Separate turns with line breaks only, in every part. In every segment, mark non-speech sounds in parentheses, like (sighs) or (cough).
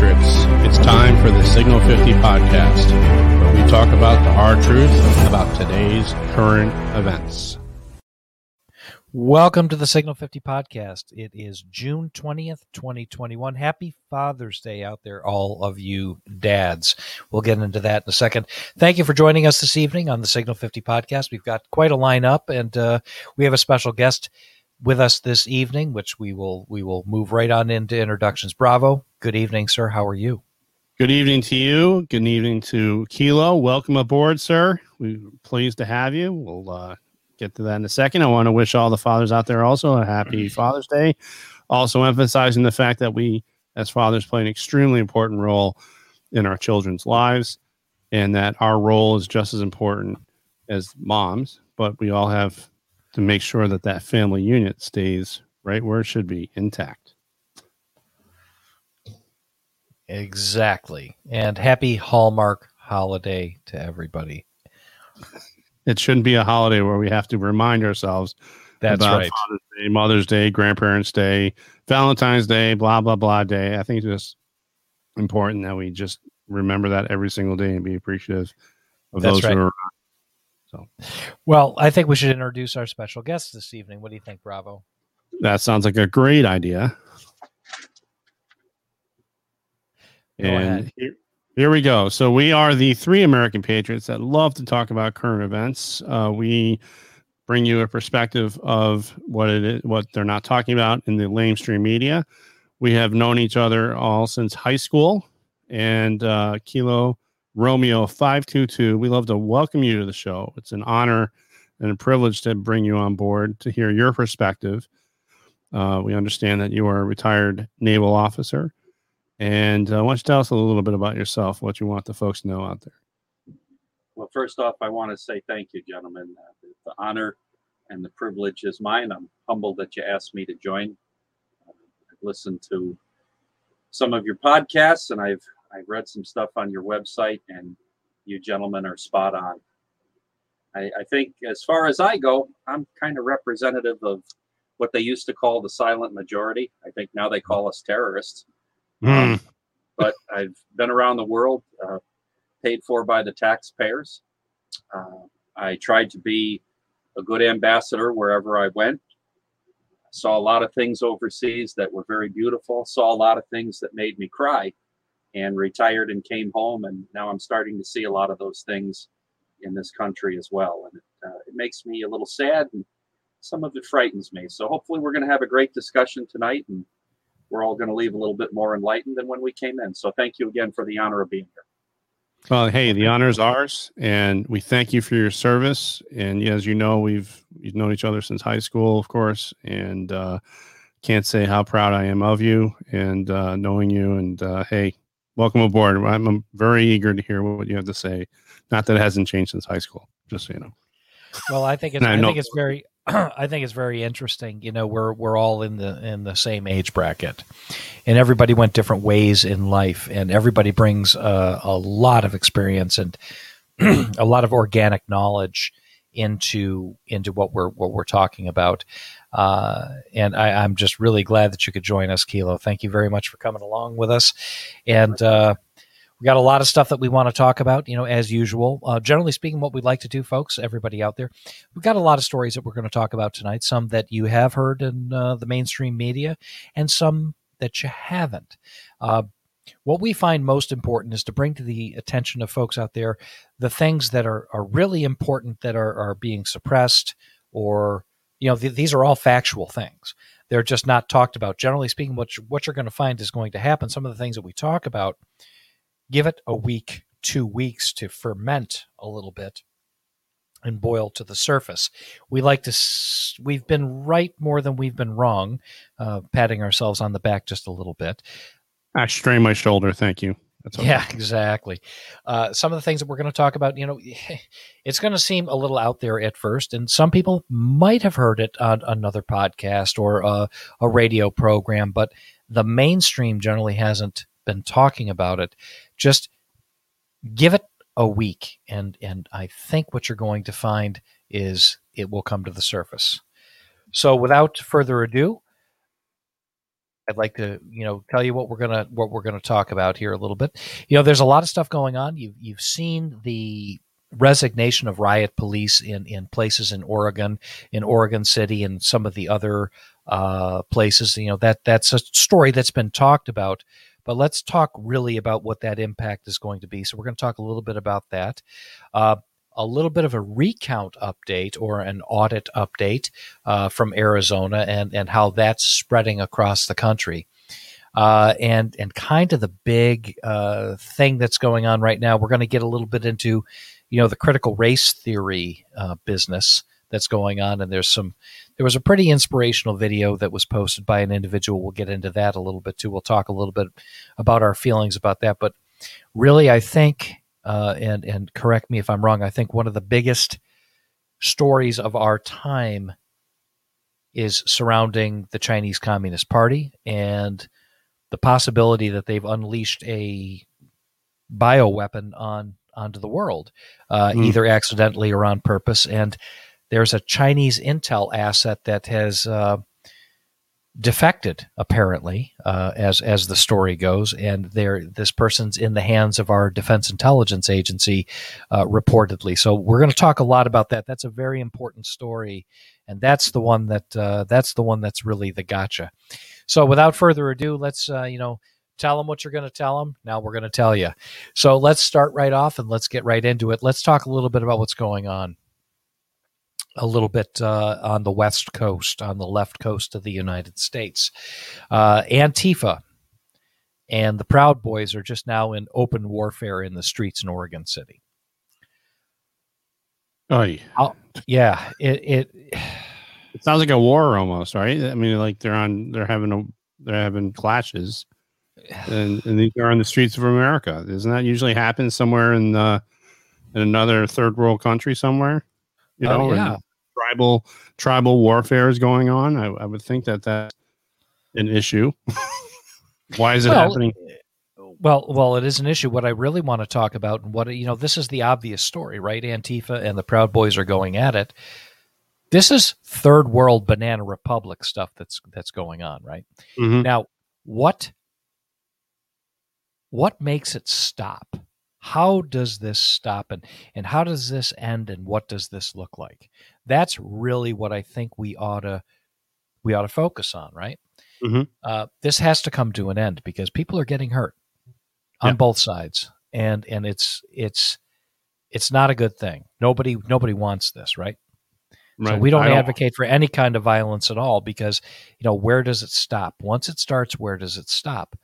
Patriots. It's time for the Signal 50 podcast, where we talk about the hard truth about today's current events.
Welcome to the Signal 50 podcast. It is June 20th, 2021. Happy Father's Day out there, all of you dads. We'll get into that in a second. Thank you for joining us this evening on the Signal 50 podcast. We've got quite a lineup, and uh, we have a special guest with us this evening, which we will we will move right on into introductions. Bravo. Good evening, sir. How are you?
Good evening to you. Good evening to Kilo. Welcome aboard, sir. We're pleased to have you. We'll uh, get to that in a second. I want to wish all the fathers out there also a happy (clears throat) Father's Day. Also, emphasizing the fact that we, as fathers, play an extremely important role in our children's lives and that our role is just as important as moms, but we all have to make sure that that family unit stays right where it should be intact.
Exactly. And happy Hallmark holiday to everybody.
It shouldn't be a holiday where we have to remind ourselves
That's
about
right.
Father's Day, Mother's Day, Grandparents' Day, Valentine's Day, blah blah blah day. I think it's just important that we just remember that every single day and be appreciative of
That's
those
right.
who are around.
So, Well, I think we should introduce our special guest this evening. What do you think, Bravo?
That sounds like a great idea.
Go
and here, here we go. So we are the three American patriots that love to talk about current events. Uh, we bring you a perspective of what it is, what they're not talking about in the lamestream media. We have known each other all since high school, and uh, Kilo Romeo five two two. We love to welcome you to the show. It's an honor and a privilege to bring you on board to hear your perspective. Uh, we understand that you are a retired naval officer. And uh, why don't you tell us a little bit about yourself, what you want the folks to know out there?
Well, first off, I want to say thank you, gentlemen. Uh, the, honor and the privilege is mine. I'm humbled that you asked me to join. Uh, I've listened to some of your podcasts, and I've I've read some stuff on your website, and you gentlemen are spot on. I, I think, as far as I go, I'm kind of representative of what they used to call the silent majority. I think now they call us terrorists
Hmm.
but I've been around the world, uh, paid for by the taxpayers. Uh, I tried to be a good ambassador wherever I went. Saw a lot of things overseas that were very beautiful. Saw a lot of things that made me cry, and retired and came home. And now I'm starting to see a lot of those things in this country as well, and it, uh, it makes me a little sad, and some of it frightens me. So hopefully, we're going to have a great discussion tonight, and we're all going to leave a little bit more enlightened than when we came in. So thank you again for the honor of being here.
Well, hey, the honor is ours, and we thank you for your service. And as you know, we've we've known each other since high school, of course, and uh, can't say how proud I am of you and uh, knowing you. And uh, hey, welcome aboard. I'm, I'm very eager to hear what you have to say. Not that it hasn't changed since high school, just so you know.
Well, I think it's
I
I think it's very (clears throat) I think it's very interesting. You know, we're we're all in the in the same age bracket, and everybody went different ways in life, and everybody brings uh, a lot of experience and (clears throat) a lot of organic knowledge into into what we're what we're talking about. Uh, and I, I'm just really glad that you could join us, Kilo. Thank you very much for coming along with us, and. Uh, we got a lot of stuff that we want to talk about, you know, as usual. Uh, generally speaking, what we'd like to do, folks, everybody out there, we've got a lot of stories that we're going to talk about tonight. Some that you have heard in uh, the mainstream media, and some that you haven't. Uh, what we find most important is to bring to the attention of folks out there the things that are, are really important that are, are being suppressed, or you know, th- these are all factual things. They're just not talked about. Generally speaking, what you, what you're going to find is going to happen. Some of the things that we talk about give it a week, two weeks to ferment a little bit and boil to the surface. We like to, we've been right more than we've been wrong, uh, patting ourselves on the back just a little bit.
I strain my shoulder. Thank you. That's all.
Yeah, exactly. Uh, some of the things that we're going to talk about, you know, (laughs) it's going to seem a little out there at first, and some people might have heard it on another podcast or a, a radio program, but the mainstream generally hasn't been talking about it. Just give it a week, and and I think what you're going to find is it will come to the surface. So, without further ado, I'd like to, you know, tell you what we're gonna what we're gonna talk about here a little bit. You know, there's a lot of stuff going on. You've you've seen the resignation of riot police in in places in Oregon, in Oregon City, and some of the other uh, places. You know that that's a story that's been talked about. But let's talk really about what that impact is going to be. So we're going to talk a little bit about that. Uh, a little bit of a recount update or an audit update uh, from Arizona and, and how that's spreading across the country. Uh, and and kind of the big uh, thing that's going on right now. We're going to get a little bit into, you know, the critical race theory uh, business that's going on, and there's some. There was a pretty inspirational video that was posted by an individual. We'll get into that a little bit too. We'll talk a little bit about our feelings about that, but really, I think uh, and and correct me if I'm wrong. I think one of the biggest stories of our time is surrounding the Chinese Communist Party and the possibility that they've unleashed a bioweapon on onto the world, uh, mm. either accidentally or on purpose. And there's a Chinese intel asset that has uh, defected apparently uh, as as the story goes. And there this person's in the hands of our defense intelligence agency uh, reportedly. So we're going to talk a lot about that. That's a very important story. And that's the one that uh, that's the one that's really the gotcha. So without further ado let's uh, you know tell them what you're going to tell them now we're going to tell you so let's start right off and let's get right into it. Let's talk a little bit about what's going on a little bit uh, on the west coast, on the left coast of the United States. Uh, Antifa and the Proud Boys are just now in open warfare in the streets in Oregon City.
Oh, yeah.
it, it (sighs)
it sounds like a war almost, right? I mean, like they're on, they're having a, they're having clashes, (sighs) and and these are on the streets of America. Doesn't that usually happen somewhere in the in another third world country somewhere? You know, oh, yeah. tribal tribal warfare is going on. I, I would think that that's an issue. (laughs) Why is it well, happening?
Well, well, it is an issue. What I really want to talk about, and what you know, this is the obvious story, right? Antifa and the Proud Boys are going at it. This is third world banana republic stuff that's that's going on, right? Mm-hmm. Now, what what makes it stop? How does this stop and, and how does this end and what does this look like that's really what i think we ought to we ought to focus on right mm-hmm. uh, this has to come to an end because people are getting hurt on yeah. both sides and and it's it's it's not a good thing nobody nobody wants this right Right. So we don't, don't advocate for any kind of violence at all because you know where does it stop? Once it starts, where does it stop?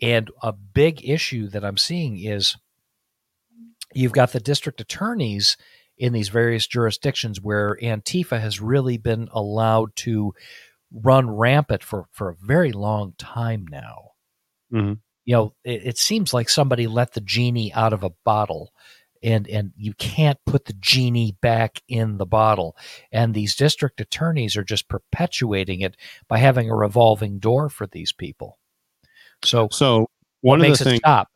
And a big issue that I'm seeing is you've got the district attorneys in these various jurisdictions where Antifa has really been allowed to run rampant for, for a very long time now. Mm-hmm. You know, it, it seems like somebody let the genie out of a bottle and and you can't put the genie back in the bottle and these district attorneys are just perpetuating it by having a revolving door for these people so,
so one of the things stop.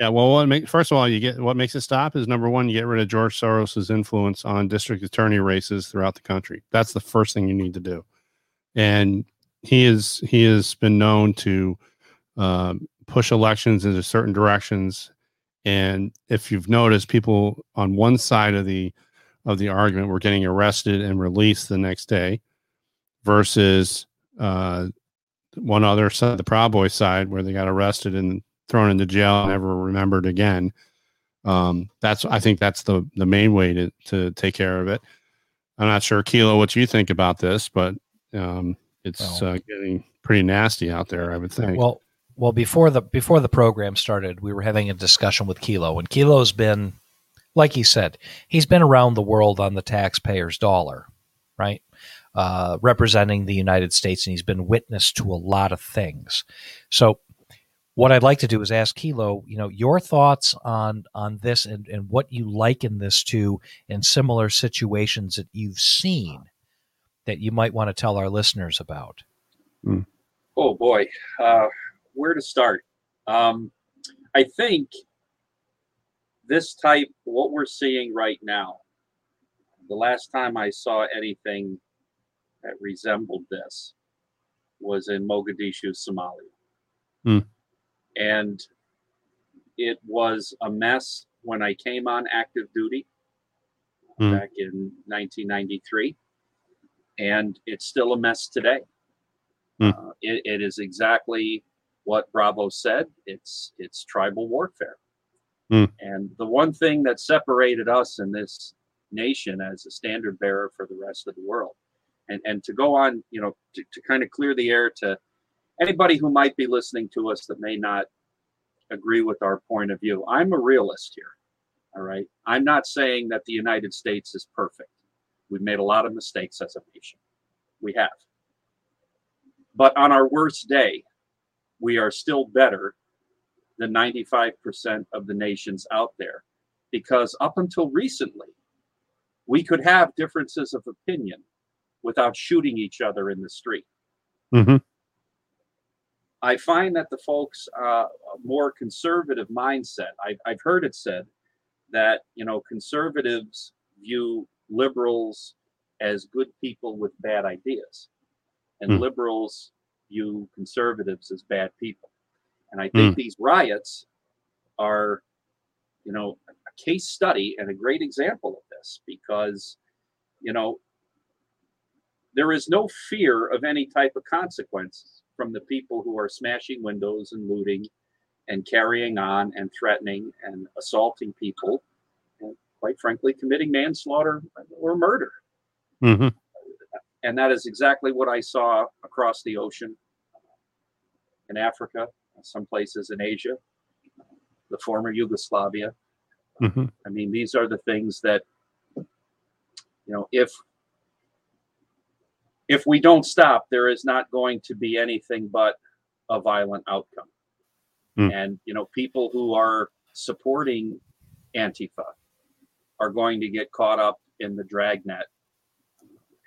Yeah, well, what make, first of all, you get what makes it stop is number one, you get rid of George Soros's influence on district attorney races throughout the country. That's the first thing you need to do, and he is he has been known to um, push elections into certain directions. And if you've noticed, people on one side of the of the argument were getting arrested and released the next day, versus uh, one other side, the Proud Boy side, where they got arrested and thrown into jail and never remembered again. Um, that's I think that's the the main way to to take care of it. I'm not sure, Kilo, what you think about this, but um, it's well, uh, getting pretty nasty out there. I would think.
Well, well, before the before the program started, we were having a discussion with Kilo, and Kilo's been, like he said, he's been around the world on the taxpayer's dollar, right? Uh, representing the United States, and he's been witness to a lot of things. So, what I'd like to do is ask Kilo, you know, your thoughts on on this and, and what you liken this to in similar situations that you've seen that you might want to tell our listeners about.
Mm. Oh boy, uh, where to start? Um, I think this type, what we're seeing right now, the last time I saw anything that resembled this was in Mogadishu, Somalia.
Hmm.
And it was a mess when I came on active duty
Hmm.
back in 1993. And it's still a mess today.
Hmm.
Uh, it, it is exactly what Bravo said. It's it's tribal warfare.
Hmm.
And the one thing that separated us in this nation as a standard bearer for the rest of the world, and and to go on, you know, to, to kind of clear the air to anybody who might be listening to us that may not agree with our point of view. I'm a realist here. All right. I'm not saying that the United States is perfect. We've made a lot of mistakes as a nation. We have. But on our worst day, we are still better than 95% of the nations out there. Because up until recently, we could have differences of opinion without shooting each other in the street.
hmm
I find that the folks, uh, more conservative mindset, I've, I've heard it said that, you know, conservatives view liberals as good people with bad ideas, and
Hmm.
liberals view conservatives as bad people. And I think these riots are, you know, a case study and a great example of this because, you know, there is no fear of any type of consequences from the people who are smashing windows and looting and carrying on and threatening and assaulting people and quite frankly committing manslaughter or murder.
Hmm
and that is exactly what i saw across the ocean in africa some places in asia the former yugoslavia.
Hmm
I mean, these are the things that, you know, if if we don't stop, there is not going to be anything but a violent outcome.
Hmm.
And you know, people who are supporting Antifa are going to get caught up in the dragnet,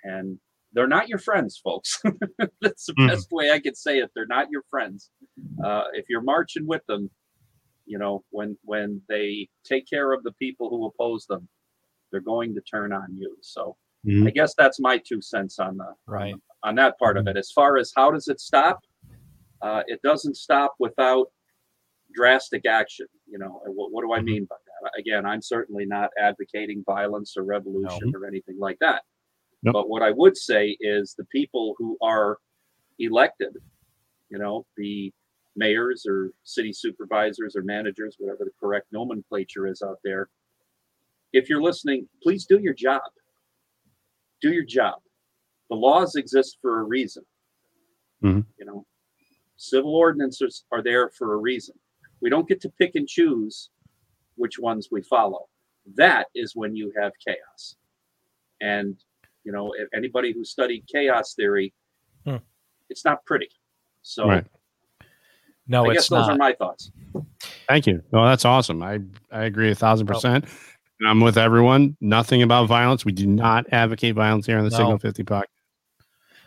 and they're not your friends, folks. (laughs) That's the
Mhm.
best way I could say it. They're not your friends. Uh, if you're marching with them, you know when when they take care of the people who oppose them they're going to turn on you so
Mhm.
i guess that's my two cents on the
Right.
on that part of it as far as how does it stop uh, it doesn't stop without drastic action you know what, what do i mean by that again i'm certainly not advocating violence or revolution or anything like that
Nope.
but what i would say is the people who are elected you know the mayors or city supervisors or managers, whatever the correct nomenclature is out there. If you're listening, please do your job. Do your job. The laws exist for a reason.
Mhm.
You know, civil ordinances are there for a reason. We don't get to pick and choose which ones we follow. That is when you have chaos. And, you know, if anybody who studied chaos theory,
Hmm.
it's not pretty. So
Right.
No,
I
it's
guess those
not.
are my thoughts.
Thank you. No, that's awesome. I I agree a thousand
Oh.
percent. And I'm with everyone. Nothing about violence. We do not advocate violence here on the
No.
Signal 50 podcast.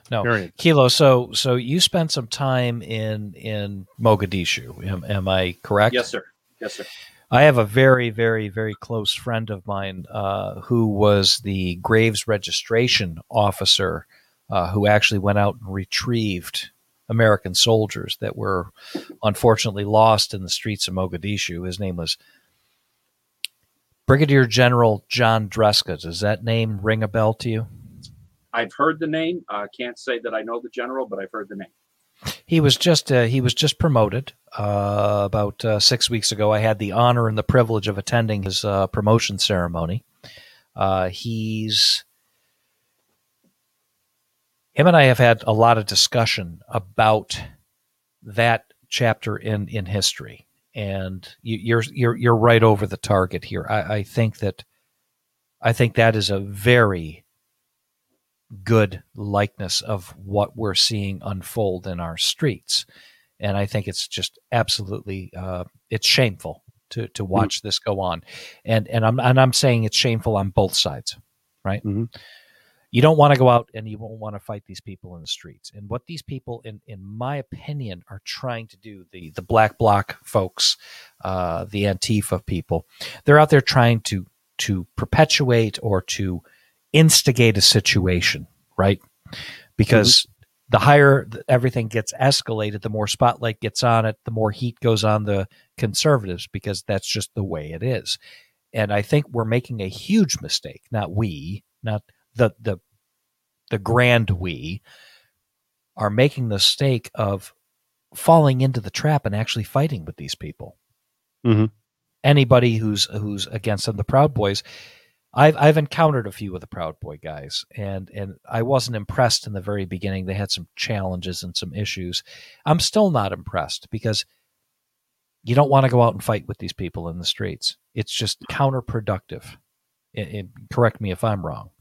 No.
Period.
Kilo, so so you spent some time in in Mogadishu. Am, am I correct?
Yes, sir. Yes, sir.
I have a very, very, very close friend of mine uh, who was the Graves registration officer uh, who actually went out and retrieved American soldiers that were unfortunately lost in the streets of Mogadishu. His name was Brigadier General John Dreska. Does that name ring a bell to you?
I've heard the name. I can't say that I know the general, but I've heard the name.
He was just uh, he was just promoted uh, about uh, six weeks ago. I had the honor and the privilege of attending his uh, promotion ceremony. Uh, he's him and I have had a lot of discussion about that chapter in in history, and you, you're you're you're right over the target here. I, I think that I think that is a very good likeness of what we're seeing unfold in our streets, and I think it's just absolutely uh, it's shameful to to watch this go on, and and I'm and I'm saying it's shameful on both sides, right?
Mhm.
You don't want to go out and you won't want to fight these people in the streets. And what these people, in in my opinion, are trying to do the the black bloc folks, uh, the Antifa people, they're out there trying to to perpetuate or to instigate a situation, right? Because the higher everything gets escalated, the more spotlight gets on it, the more heat goes on the conservatives because that's just the way it is. And I think we're making a huge mistake, not we, not the the the grand we are making the mistake of falling into the trap and actually fighting with these people.
Mm-hmm.
Anybody who's who's against them, the Proud Boys, I've I've encountered a few of the Proud Boy guys, and and I wasn't impressed in the very beginning. They had some challenges and some issues. I'm still not impressed because you don't want to go out and fight with these people in the streets. It's just counterproductive. It, it, correct me if I'm wrong.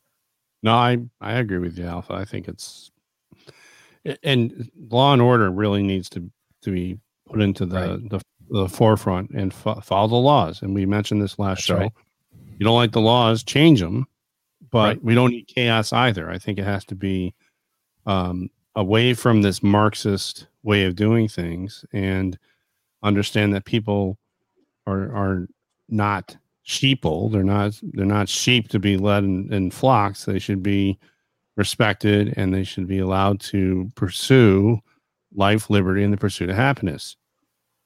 No, I I agree with you, Alpha. I think it's and law and order really needs to to be put into the right. the, the forefront and fo- follow the laws. And we mentioned this last That's show. Right. You don't like the laws, change them, but right. we don't need chaos either. I think it has to be um, away from this Marxist way of doing things and understand that people are are not sheeple. They're not they're not sheep to be led in, in flocks. They should be respected and they should be allowed to pursue life, liberty, and the pursuit of happiness.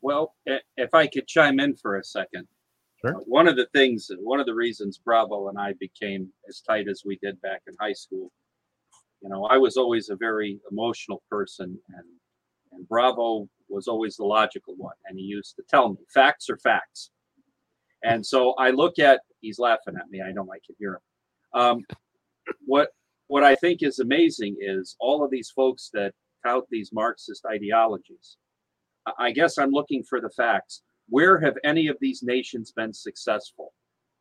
Well, if I could chime in for a second.
Sure.
Uh, one of the things, one of the reasons Bravo and I became as tight as we did back in high school, you know, I was always a very emotional person and and Bravo was always the logical one. And he used to tell me facts are facts. And so I look at, he's laughing at me. I know I can hear him. Um, what what I think is amazing is all of these folks that tout these Marxist ideologies. I guess I'm looking for the facts. Where have any of these nations been successful?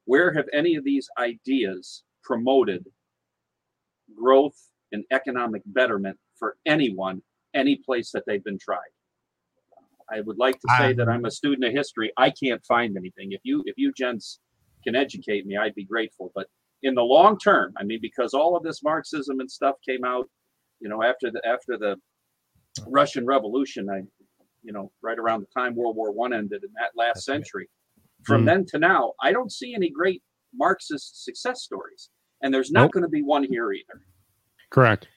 Where have any of these ideas promoted growth and economic betterment for anyone, any place that they've been tried? I would like to say that I'm a student of history. I can't find anything. If you if you gents can educate me, I'd be grateful. But in the long term, I mean, because all of this Marxism and stuff came out, you know, after the after the Russian Revolution, I, you know, right around the time World War One ended in that last century. From mm then to now, I don't see any great Marxist success stories, and there's not nope. going to be one here either.
Correct.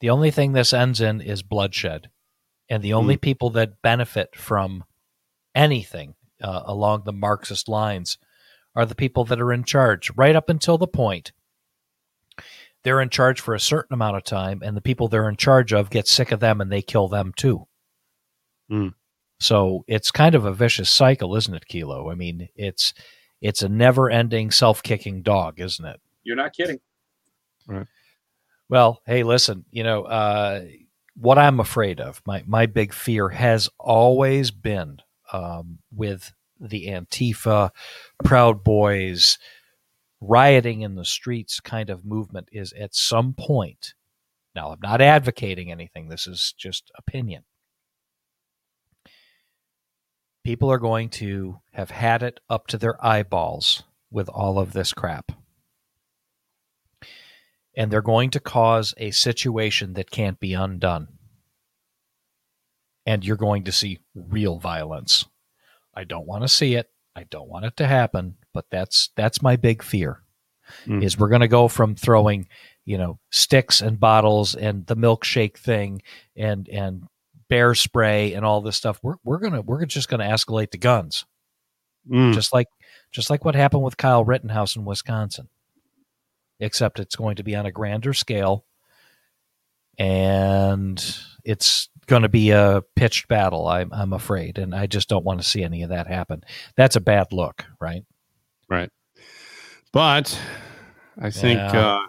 The only thing this ends in is bloodshed, and the only mm people that benefit from anything uh, along the Marxist lines are the people that are in charge, right up until the point they're in charge for a certain amount of time, and the people they're in charge of get sick of them and they kill them too.
Mm.
So it's kind of a vicious cycle, isn't it, Kilo? I mean, it's it's a never-ending self-kicking dog, isn't it?
You're not kidding.
Right.
Well, hey, listen, you know, uh, what I'm afraid of, my my big fear has always been um, with the Antifa, Proud Boys, rioting in the streets kind of movement is at some point. Now, I'm not advocating anything, this is just opinion. People are going to have had it up to their eyeballs with all of this crap. And they're going to cause a situation that can't be undone. And you're going to see real violence. I don't want to see it. I don't want it to happen, but that's that's my big fear. Mm. Is we're going to go from throwing, you know, sticks and bottles and the milkshake thing and and bear spray and all this stuff. We're we're gonna we're just going to escalate the guns, mm. just like just like what happened with Kyle Rittenhouse in Wisconsin. Except it's going to be on a grander scale, and it's going to be a pitched battle. I'm I'm afraid, and I just don't want to see any of that happen. That's a bad look, right?
Right. But I think yeah. uh,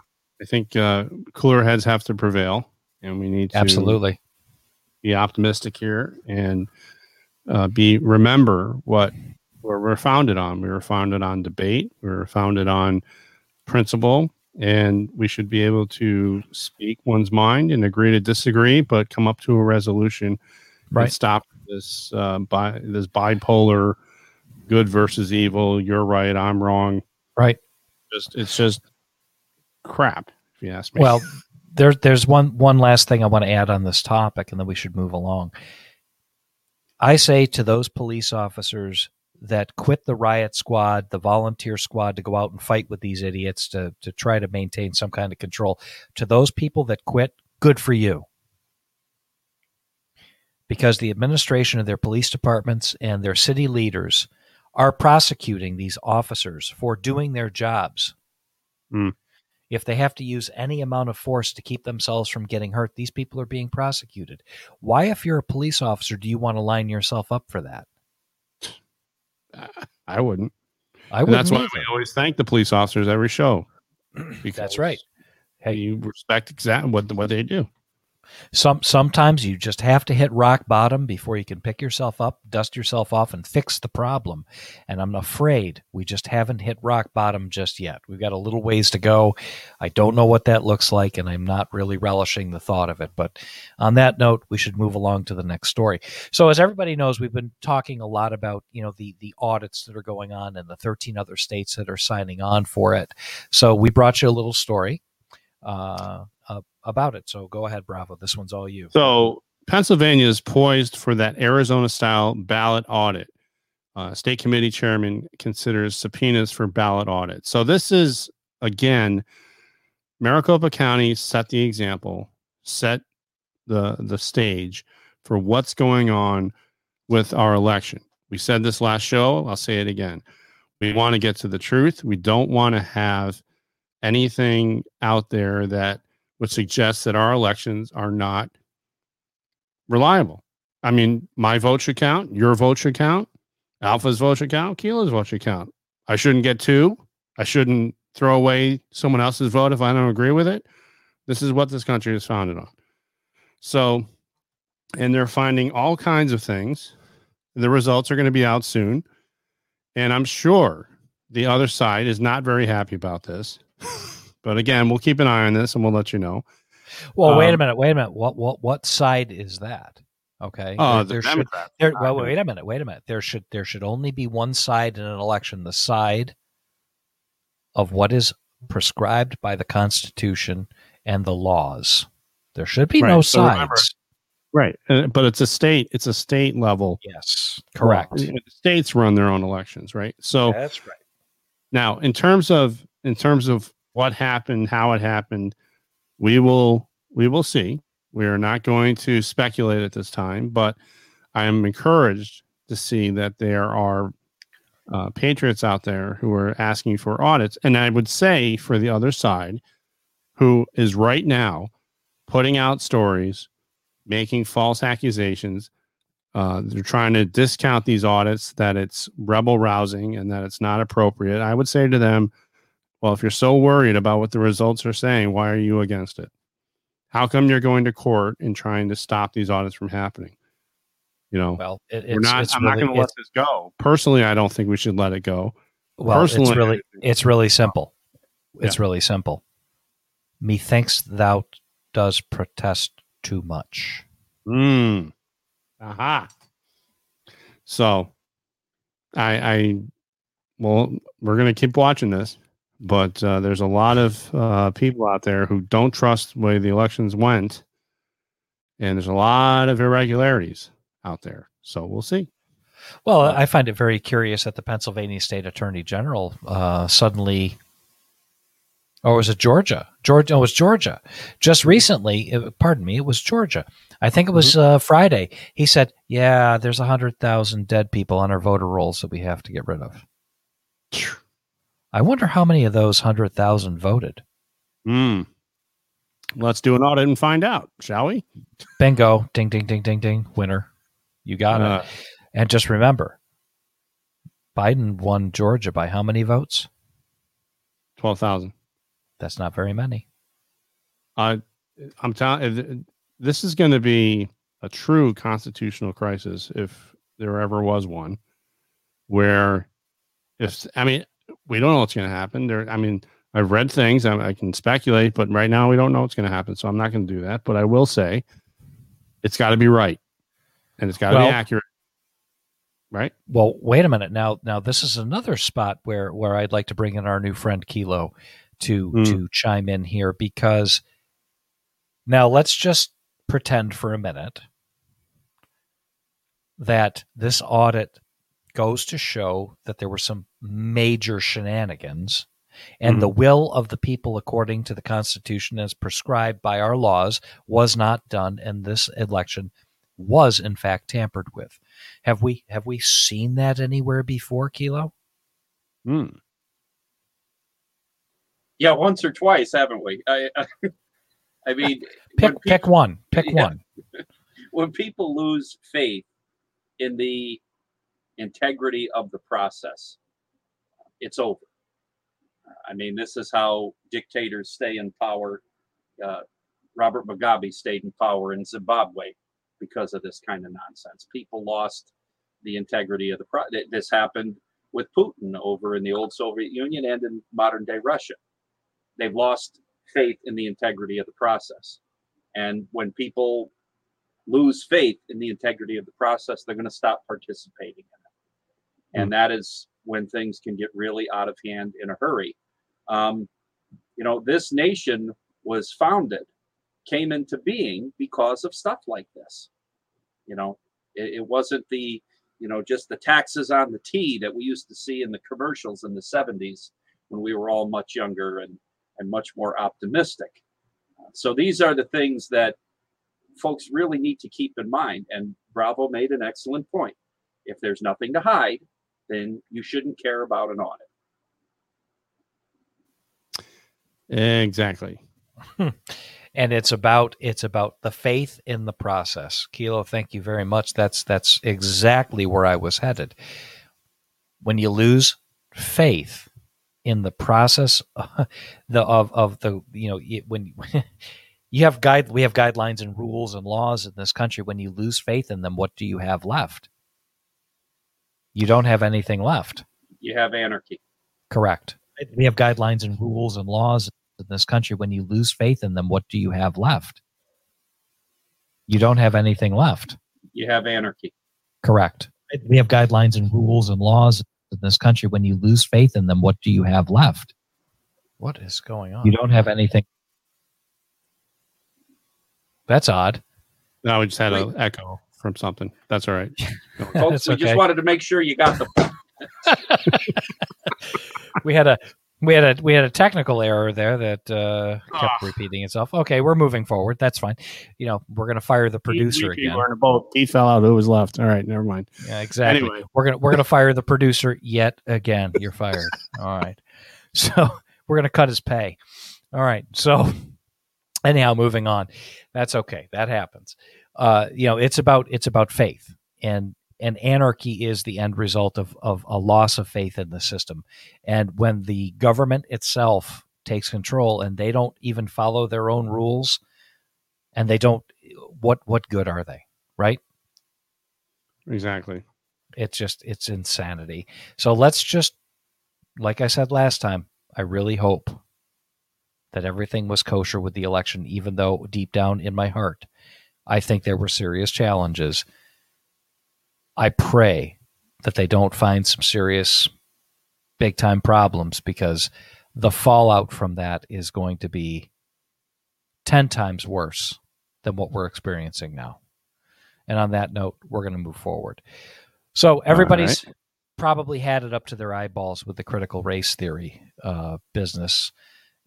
I think uh, cooler heads have to prevail, and we need to
absolutely
be optimistic here and uh, be remember what where we're founded on. We were founded on debate. We were founded on principle and we should be able to speak one's mind and agree to disagree, but come up to a resolution
right.
and stop this uh, bi- this bipolar good versus evil. You're right, I'm wrong.
Right.
Just it's just crap, if you ask me.
Well, there's there's one one last thing I want to add on this topic, and then we should move along. I say to those police officers that quit the riot squad, the volunteer squad to go out and fight with these idiots to, to try to maintain some kind of control. To those people that quit, good for you. because the administration of their police departments and their city leaders are prosecuting these officers for doing their jobs.
Mm.
If they have to use any amount of force to keep themselves from getting hurt, these people are being prosecuted. Why, if you're a police officer, do you want to line yourself up for that? (laughs)
I wouldn't.
I
And that's why we always thank the police officers every show.
That's right.
Hey, you respect exactly what what they do.
Some sometimes you just have to hit rock bottom before you can pick yourself up, dust yourself off, and fix the problem. And I'm afraid we just haven't hit rock bottom just yet. We've got a little ways to go. I don't know what that looks like, and I'm not really relishing the thought of it. But on that note, we should move along to the next story. So, as everybody knows, we've been talking a lot about you know the the audits that are going on and the 13 other states that are signing on for it. So we brought you a little story. Uh, uh, about it. So go ahead, Bravo. This one's all you.
So Pennsylvania is poised for that Arizona style ballot audit. Uh, state committee chairman considers subpoenas for ballot audit. So this is again, Maricopa County set the example, set the the stage for what's going on with our election. We said this last show. I'll say it again. We want to get to the truth. We don't want to have anything out there that would suggest that our elections are not reliable. I mean, my vote should count, your vote should count, Alpha's vote should count, Kilo's vote should count. I shouldn't get two. I shouldn't throw away someone else's vote if I don't agree with it. This is what this country is founded on. So, and they're finding all kinds of things. The results are going to be out soon. And I'm sure the other side is not very happy about this. (laughs) but again, we'll keep an eye on this and we'll let you know.
Well, wait a
Um,
minute. Wait a minute. What what what side is that? Okay.
Oh,
There-
the
there should there, well, wait a minute. Wait a minute. There should there should only be one side in an election. The side of what is prescribed by the Constitution and the laws. There should be no
Right, so remember-
sides.
Right. Uh, But it's a state, it's a state level.
Yes, correct.
The states run their own elections, right? So
That's right.
now in terms of in terms of what happened, how it happened, we will we will see. We are not going to speculate at this time, but I am encouraged to see that there are uh, patriots out there who are asking for audits. And I would say for the other side, who is right now putting out stories, making false accusations. Uh, they're trying to discount these audits that it's rebel rousing and that it's not appropriate. I would say to them, well, if you're so worried about what the results are saying, why are you against it? How come you're going to court and trying to stop these audits from happening? You know,
Well, it, it's,
we're not.
it's
I'm
really,
not going to let this go. Personally, I don't think we should let it go.
well, it's
personally,
really it's really simple. It's
Yeah.
really simple. Methinks thou does protest too much.
Mm. Aha. So, I, I, well, we're gonna keep watching this, but uh, there's a lot of uh, people out there who don't trust the way the elections went, and there's a lot of irregularities out there. So we'll see.
Well, I find it very curious that the Pennsylvania State Attorney General uh, suddenly, or was it Georgia? Georgia, oh, it was Georgia. Just recently, uh, pardon me, it was Georgia. I think it was uh, Friday. He said, "Yeah, there's a hundred thousand dead people on our voter rolls that we have to get rid of." I wonder how many of those hundred thousand voted.
Hmm. Let's do an audit and find out, shall we?
Bingo! Ding, ding, ding, ding, ding. Winner. You got
Uh,
it. And just remember, Biden won Georgia by how many votes?
Twelve thousand.
That's not very many.
Uh, I'm telling this is going to be a true constitutional crisis if there ever was one. Where, if I mean, we don't know what's going to happen. There, I mean, I've read things. I, I can speculate, but right now we don't know what's going to happen. So I'm not going to do that. But I will say, it's got to be right, and it's got to
Well-
be accurate. Right?
Well, wait a minute. Now, now this is another spot where where I'd like to bring in our new friend Kilo to
Hmm.
to chime in here because now let's just pretend for a minute that this audit goes to show that there were some major shenanigans and the will of the people according to the constitution as prescribed by our laws was not done in this election was in fact tampered with. Have we have we seen that anywhere before, Kilo?
Hmm.
Yeah, once or twice, haven't we? I, I, I mean,
Pick
when
pick one. Pick
Yeah.
one. (laughs)
when people lose faith in the integrity of the process, it's over. I mean, this is how dictators stay in power. Uh, Robert Mugabe stayed in power in Zimbabwe because of this kind of nonsense. People lost the integrity of the pro. th- This happened with Putin over in the old Soviet Union and in modern day Russia. They've lost faith in the integrity of the process. And when people lose faith in the integrity of the process, they're going to stop participating. And that is when things can get really out of hand in a hurry. Um, you know, this nation was founded, came into being because of stuff like this. You know, it, it wasn't the, you know, just the taxes on the tea that we used to see in the commercials in the 70s when we were all much younger and, and much more optimistic. So these are the things that folks really need to keep in mind. And Bravo made an excellent point. If there's nothing to hide, then you shouldn't care about an audit.
Exactly. (laughs)
and it's about it's about the faith in the process. Kilo, thank you very much. That's that's exactly where I was headed. When you lose faith in the process (laughs) the of of the you know it- when (laughs) you have guide we have guidelines and rules and laws in this country when you lose faith in them what do you have left you don't have anything left.
You have anarchy.
correct. We have guidelines and rules and laws in this country. When you lose faith in them what do you have left? You don't have anything left.
You have anarchy.
correct. We have guidelines and rules and laws in this country. When you lose faith in them what do you have left? What is going on? You don't have anything. That's odd.
Now we just had an echo from something. That's all right. (laughs)
Folks, we
okay.
just wanted to make sure you got the (laughs) (laughs)
we had a we had a we had a technical error there that uh, kept
Ah.
repeating itself. Okay, we're moving forward. That's fine. You know, we're gonna fire the producer
We- we
again.
were in a boat. He fell out. Who was left? All right. Never mind.
Yeah, exactly.
Anyway.
We're gonna we're gonna fire the producer yet again. You're fired. All right. So we're gonna cut his pay. All right. So anyhow, moving on. That's okay. That happens. Uh, you know, it's about it's about faith and and anarchy is the end result of of a loss of faith in the system. And when the government itself takes control and they don't even follow their own rules and they don't what what good are they? Right?
Exactly.
it's just it's insanity so let's just like i said last time i really hope that everything was kosher with the election even though deep down in my heart i think there were serious challenges. I pray that they don't find some serious big time problems because the fallout from that is going to be 10 times worse than what we're experiencing now. And on that note we're going to move forward. So everybody's probably had it up to their eyeballs with the critical race theory uh, business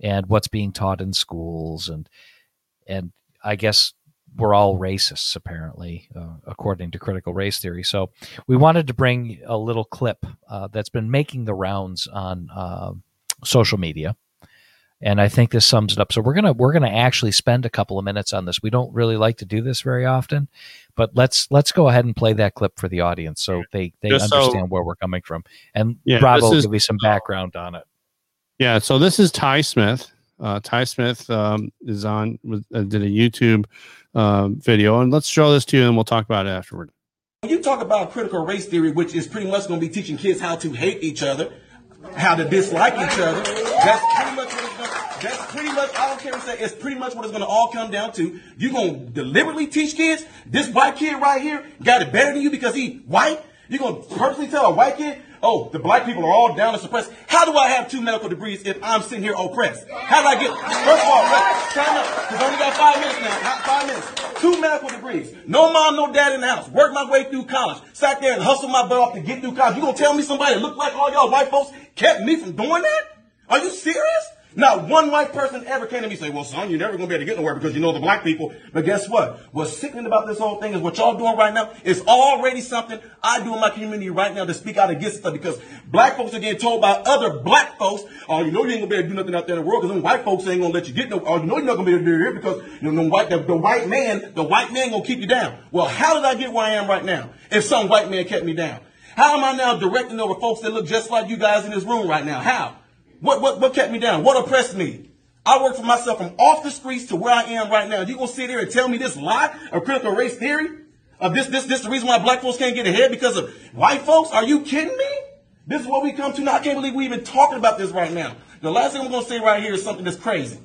and what's being taught in schools, and and I guess we're all racists apparently, uh, according to critical race theory. So we wanted to bring a little clip uh, that's been making the rounds on uh, social media. And I think this sums it up. So we're gonna we're gonna actually spend a couple of minutes on this. We don't really like to do this very often, but let's let's go ahead and play that clip for the audience so they they
Just so-
understand where we're coming from. And
Yeah,
Bravo will give you some background on it.
Yeah. So this is Ty Smith. Uh, Ty Smith um, is on uh, did a YouTube um, video, and let's show this to you, and we'll talk about it afterward.
When you talk about critical race theory, which is pretty much going to be teaching kids how to hate each other, how to dislike each other, that's pretty much what it's going to, that's pretty much, I don't care what it's pretty much what it's going to all come down to. You're going to deliberately teach kids, this white kid right here got it better than you because he white? You're going to personally tell a white kid, oh, the black people are all down and suppressed. How do I have two medical degrees if I'm sitting here oppressed? How do I get, first of all, time up, I only got five minutes now, five minutes. Two medical degrees. No mom, no dad in the house. Worked my way through college. Sat there and hustled my butt off to get through college. You gonna tell me somebody that looked like all y'all white folks kept me from doing that? Are you serious? Not one white person ever came to me and say, well, son, you're never going to be able to get nowhere because you know the black people. But guess what? What's sickening about this whole thing is what y'all doing right now is already something I do in my community right now to speak out against stuff because black folks are getting told by other black folks, oh, you know you ain't going to be able to do nothing out there in the world because them white folks ain't going to let you get no, or you know you're not going to be able to do it because you know, the white, the, the white man, the white man going to keep you down. Well, how did I get where I am right now if some white man kept me down? How am I now directing over folks that look just like you guys in this room right now? How? What, what, what kept me down? What oppressed me? I worked for myself from off the streets to where I am right now. You gonna sit here and tell me this lie of critical race theory? Of this, this, this the reason why black folks can't get ahead because of white folks? Are you kidding me? This is what we come to now. I can't believe we even talking about this right now. The last thing I'm gonna say right here is something that's crazy.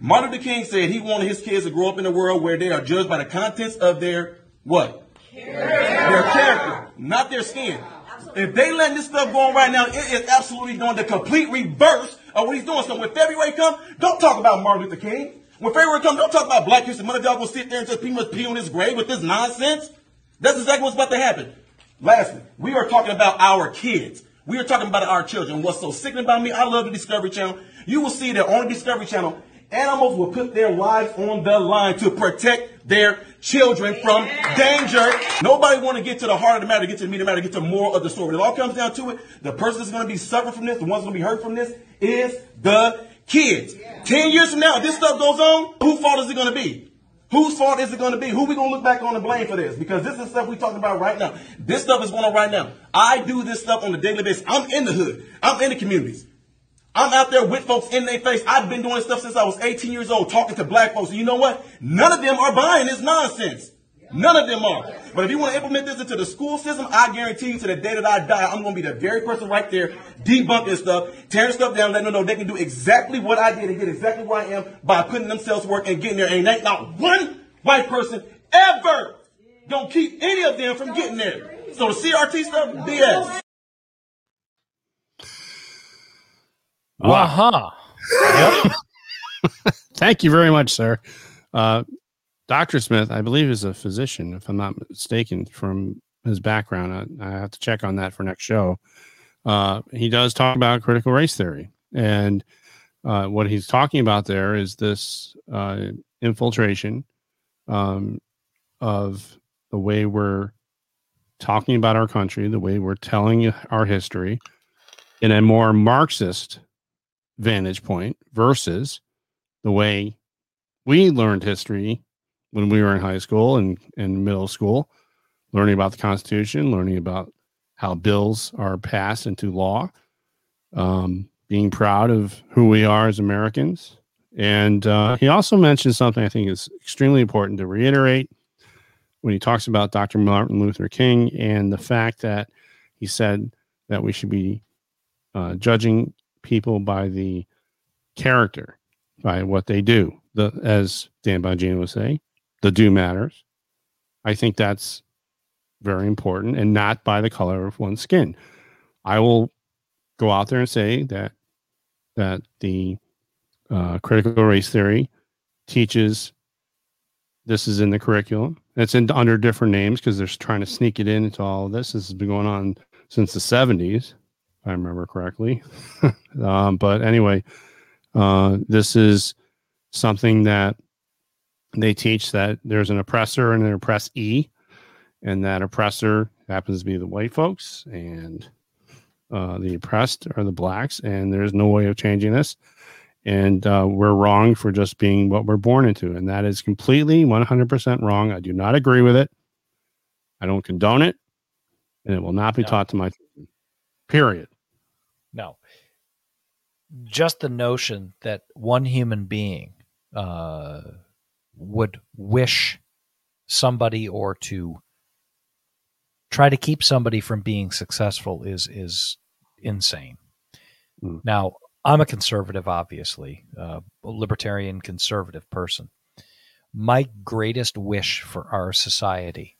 Martin Luther King said he wanted his kids to grow up in a world where they are judged by the contents of their what? Character. Their character, not their skin. If they let this stuff go on right now, it is absolutely doing the complete reverse of what he's doing. So when February comes, don't talk about Martin Luther King. When February comes, don't talk about Black History. Mother y'all gonna sit there and just pretty much pee on his grave with this nonsense. That's exactly what's about to happen. Lastly, we are talking about our kids. We are talking about our children. What's so sickening about me, I love the Discovery Channel. You will see that on the Discovery Channel, animals will put their lives on the line to protect their children from danger. Nobody want to get to the heart of the matter, get to the meat of the matter, get to the moral of the story. It all comes down to it. The person that's going to be suffering from this, the one's going to be hurt from this, is the kids. Ten years from now, if this stuff goes on, whose fault is it going to be? Whose fault is it going to be? Who we going to look back on and blame for this? Because this is stuff we talking about right now. This stuff is going on right now. I do this stuff on a daily basis. I'm in the hood. I'm in the communities. I'm out there with folks in their face. I've been doing stuff since I was 18 years old, talking to black folks. And you know what? None of them are buying this nonsense. None of them are. But if you want to implement this into the school system, I guarantee you to the day that I die, I'm going to be the very person right there debunking stuff, tearing stuff down, letting them know they can do exactly what I did and get exactly where I am by putting themselves work and getting there. And ain't not one white person ever going to keep any of them from getting there. So the CRT stuff, BS.
Wow. Uh-huh.
Yep. (laughs) Thank you very much, sir. Uh, Dr. Smith, I believe, is a physician, if I'm not mistaken, from his background. I, I have to check on that for next show. Uh, he does talk about critical race theory. And uh, what he's talking about there is this uh, infiltration um, of the way we're talking about our country, the way we're telling our history in a more Marxist vantage point versus the way we learned history when we were in high school and, and middle school, learning about the Constitution, learning about how bills are passed into law, um, being proud of who we are as Americans. And uh, he also mentioned something I think is extremely important to reiterate when he talks about Dr. Martin Luther King and the fact that he said that we should be uh, judging people by the character, by what they do. The as Dan Bongino would say, the do matters. I think that's very important, and not by the color of one's skin. I will go out there and say that that the uh, critical race theory teaches this is in the curriculum. It's in under different names because they're trying to sneak it in into all of this. This has been going on since the 70s, if I remember correctly. (laughs) um, but anyway, uh, this is something that they teach that there's an oppressor and an oppressee, and that oppressor happens to be the white folks, and uh, the oppressed are the blacks, and there's no way of changing this. And uh, we're wrong for just being what we're born into, and that is completely 100% wrong. I do not agree with it. I don't condone it, and it will not be
No.
taught to my children. Period.
No. Just the notion that one human being uh, would wish somebody or to try to keep somebody from being successful is is insane.
Mm.
Now, I'm a conservative, obviously, uh, a libertarian conservative person. My greatest wish for our society,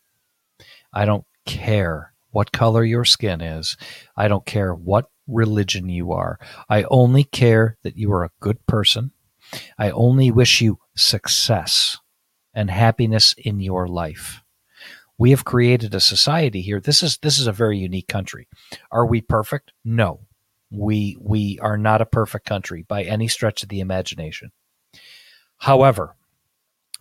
I don't care what color your skin is, I don't care what religion you are. I only care that you are a good person. I only wish you success and happiness in your life. We have created a society here. This is this is a very unique country. Are we perfect? No. We we are not a perfect country by any stretch of the imagination. However,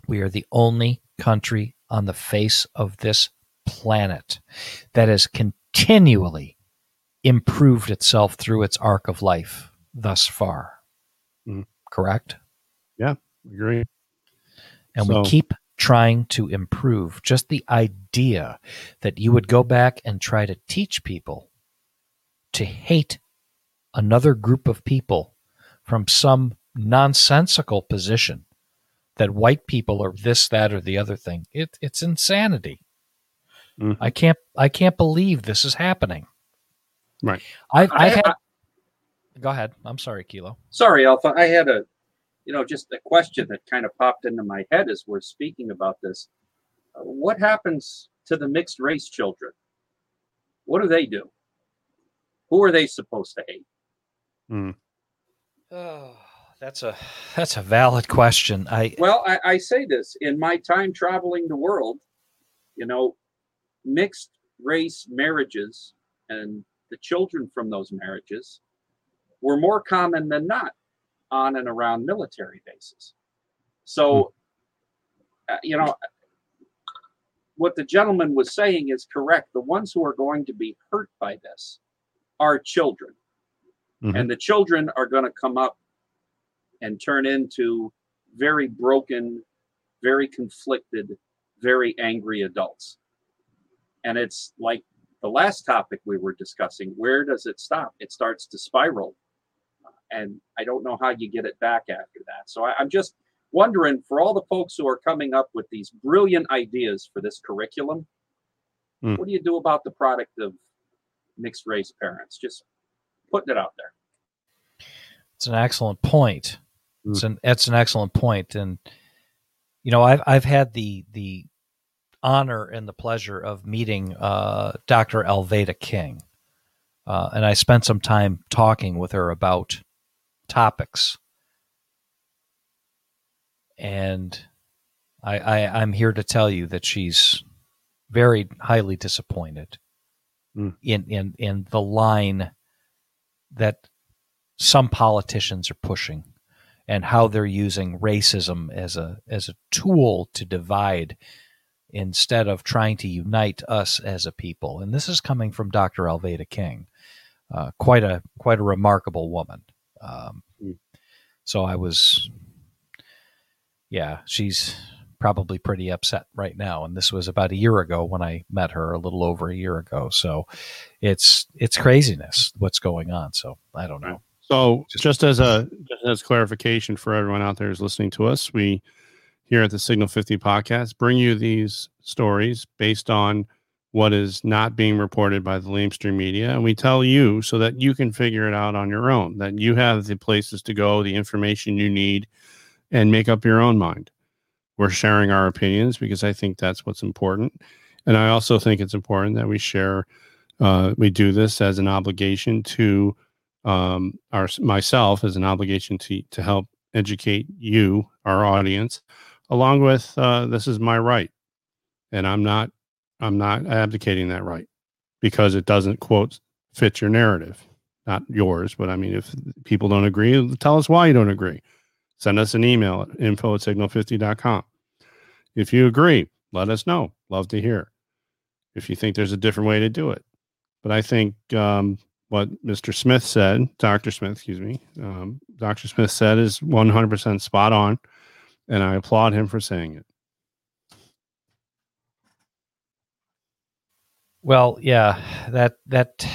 we are the only country on the face of this planet that is continually improved itself through its arc of life thus far.
Mm.
Correct?
Yeah, agree.
And
So-
we keep trying to improve. Just the idea that you would go back and try to teach people to hate another group of people from some nonsensical position that white people are this, that, or the other thing. It, it's insanity.
Mhm.
I can't I can't believe this is happening.
Right.
I've,
I-
I've had.
I-
go ahead. I'm sorry, Kilo.
Sorry, Alpha. I had a, you know, just a question that kind of popped into my head as we're speaking about this. Uh, what happens to the mixed race children? What do they do? Who are they supposed to hate?
Oh, (sighs) that's a that's a valid question. I
Well, I, I say this in my time traveling the world, you know, mixed race marriages and the children from those marriages were more common than not on and around military bases. So, uh, you know, what the gentleman was saying is correct. The ones who are going to be hurt by this are children.
Mhm.
And the children are going to come up and turn into very broken, very conflicted, very angry adults. And it's like the last topic we were discussing where does it stop? It starts to spiral. And I don't know how you get it back after that. So I, I'm just wondering for all the folks who are coming up with these brilliant ideas for this curriculum,
Hmm.
what do you do about the product of mixed race parents? Just putting it out there.
It's an excellent point. It's an it's an excellent point, and you know I've I've had the the honor and the pleasure of meeting uh, Dr. Alveda King, uh, and I spent some time talking with her about topics, and I, I I'm here to tell you that she's very highly disappointed
Mm.
in in in the line that some politicians are pushing and how they're using racism as a as a tool to divide instead of trying to unite us as a people. And this is coming from Dr. Alveda King, uh, quite a quite a remarkable woman. Um,
Mm.
so I was, yeah, she's probably pretty upset right now. And this was about a year ago when I met her, a little over a year ago. So it's it's craziness what's going on. So I don't know.
So,
Just-
just as a just as clarification for everyone out there who's listening to us, we here at the Signal 50 podcast bring you these stories based on what is not being reported by the lamestream media, and we tell you so that you can figure it out on your own. That you have the places to go, the information you need, and make up your own mind. We're sharing our opinions because I think that's what's important, and I also think it's important that we share. Uh, we do this as an obligation to um, our myself as an obligation to to help educate you, our audience, along with uh, this is my right, and I'm not I'm not abdicating that right because it doesn't quote fit your narrative, not yours. But I mean, if people don't agree, tell us why you don't agree. Send us an email at info at signal50.com. If you agree, let us know. Love to hear. If you think there's a different way to do it. But I think um, what Mr. Smith said, Dr. Smith, excuse me, um, Dr. Smith said is 100% spot on. And I applaud him for saying it.
Well, yeah, that that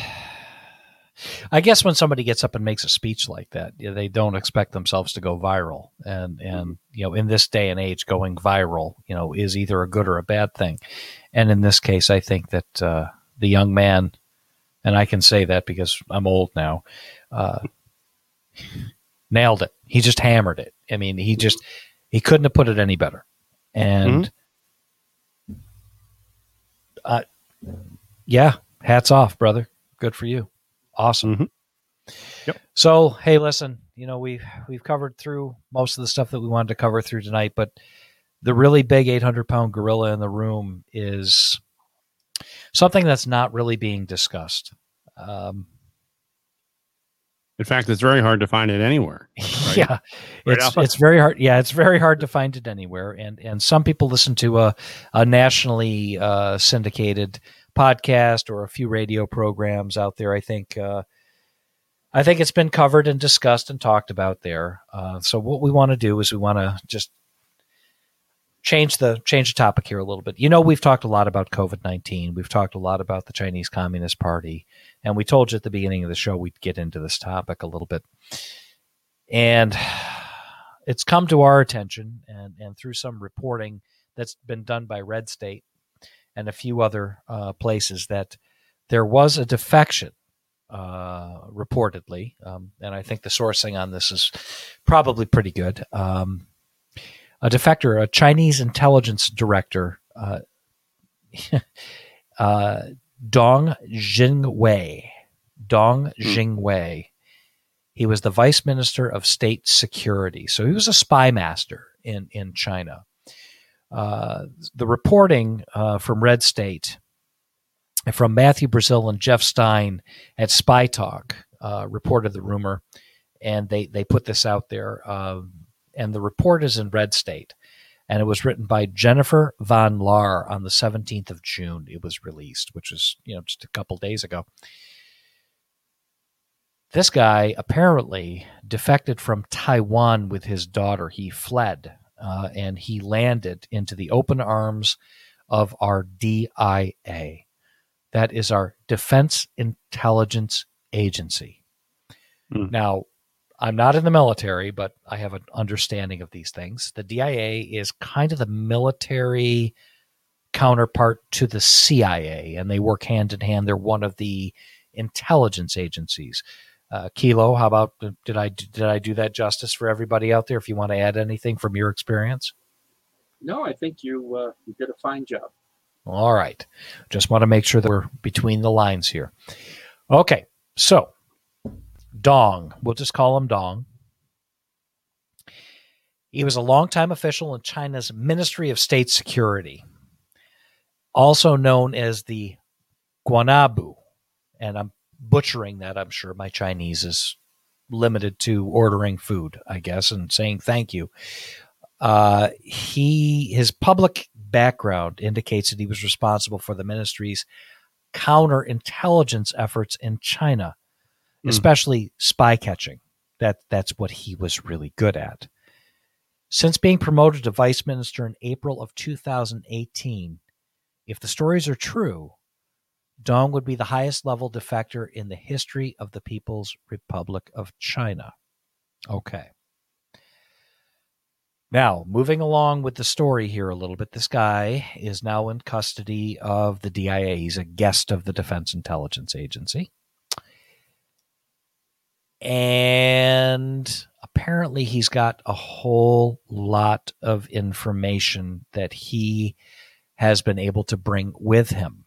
I guess when somebody gets up and makes a speech like that, they don't expect themselves to go viral, and and you know, in this day and age, going viral, you know, is either a good or a bad thing. And in this case, I think that uh, the young man, and I can say that because I'm old now, uh, nailed it. He just hammered it. I mean, he just he couldn't have put it any better, and. Uh, yeah, hats off, brother. Good for you. Awesome.
Mhm. Yep.
So, hey, listen, you know, we've we've covered through most of the stuff that we wanted to cover through tonight, but the really big 800 pound gorilla in the room is something that's not really being discussed. Um,
In fact, it's very hard to find it anywhere. (laughs) Right?
Yeah,
Right
it's it's very hard. Yeah, it's very hard to find it anywhere, and and some people listen to a a nationally uh, syndicated podcast or a few radio programs out there. I think. Uh, I think it's been covered and discussed and talked about there. Uh, so what we want to do is we want to just change the change the topic here a little bit. You know, we've talked a lot about COVID nineteen. We've talked a lot about the Chinese Communist Party, and we told you at the beginning of the show we'd get into this topic a little bit. And it's come to our attention, and and through some reporting that's been done by Red State and a few other uh, places that there was a defection uh, reportedly, um, and I think the sourcing on this is probably pretty good. Um, a defector, a Chinese intelligence director, uh, (laughs) uh, Dong Jingwei. Dong Jingwei. He was the vice minister of state security, so he was a spy master in in China. Uh, the reporting uh, from Red State from Matthew Brazil and Jeff Stein at Spy Talk uh, reported the rumor, and they they put this out there. Uh, and the report is in Red State, and it was written by Jennifer Van Laar on the 17th of June. It was released, which was you know just a couple days ago. This guy apparently defected from Taiwan with his daughter. He fled uh, and he landed into the open arms of our DIA. That is our Defense Intelligence Agency.
Hmm.
Now, I'm not in the military, but I have an understanding of these things. The DIA is kind of the military counterpart to the CIA, and they work hand in hand. They're one of the intelligence agencies. Uh, Kilo, how about did I did I do that justice for everybody out there? If you want to add anything from your experience,
No, I think you uh, you did a fine job.
all right. Just want to make sure that we're between the lines here. Okay, so Dong, we'll just call him Dong. He was a longtime official in China's Ministry of State Security, also known as the Guanabu. And I'm butchering that, I'm sure. My Chinese is limited to ordering food, I guess, and saying thank you. Uh, he his public background indicates that he was responsible for the ministry's counterintelligence efforts in China,
Hmm.
especially spy catching. That that's what he was really good at. Since being promoted to vice minister in April of 2018, if the stories are true, Dong would be the highest level defector in the history of the People's Republic of China. Okay. Now, moving along with the story here a little bit, this guy is now in custody of the DIA. He's a guest of the Defense Intelligence Agency. And apparently, he's got a whole lot of information that he has been able to bring with him.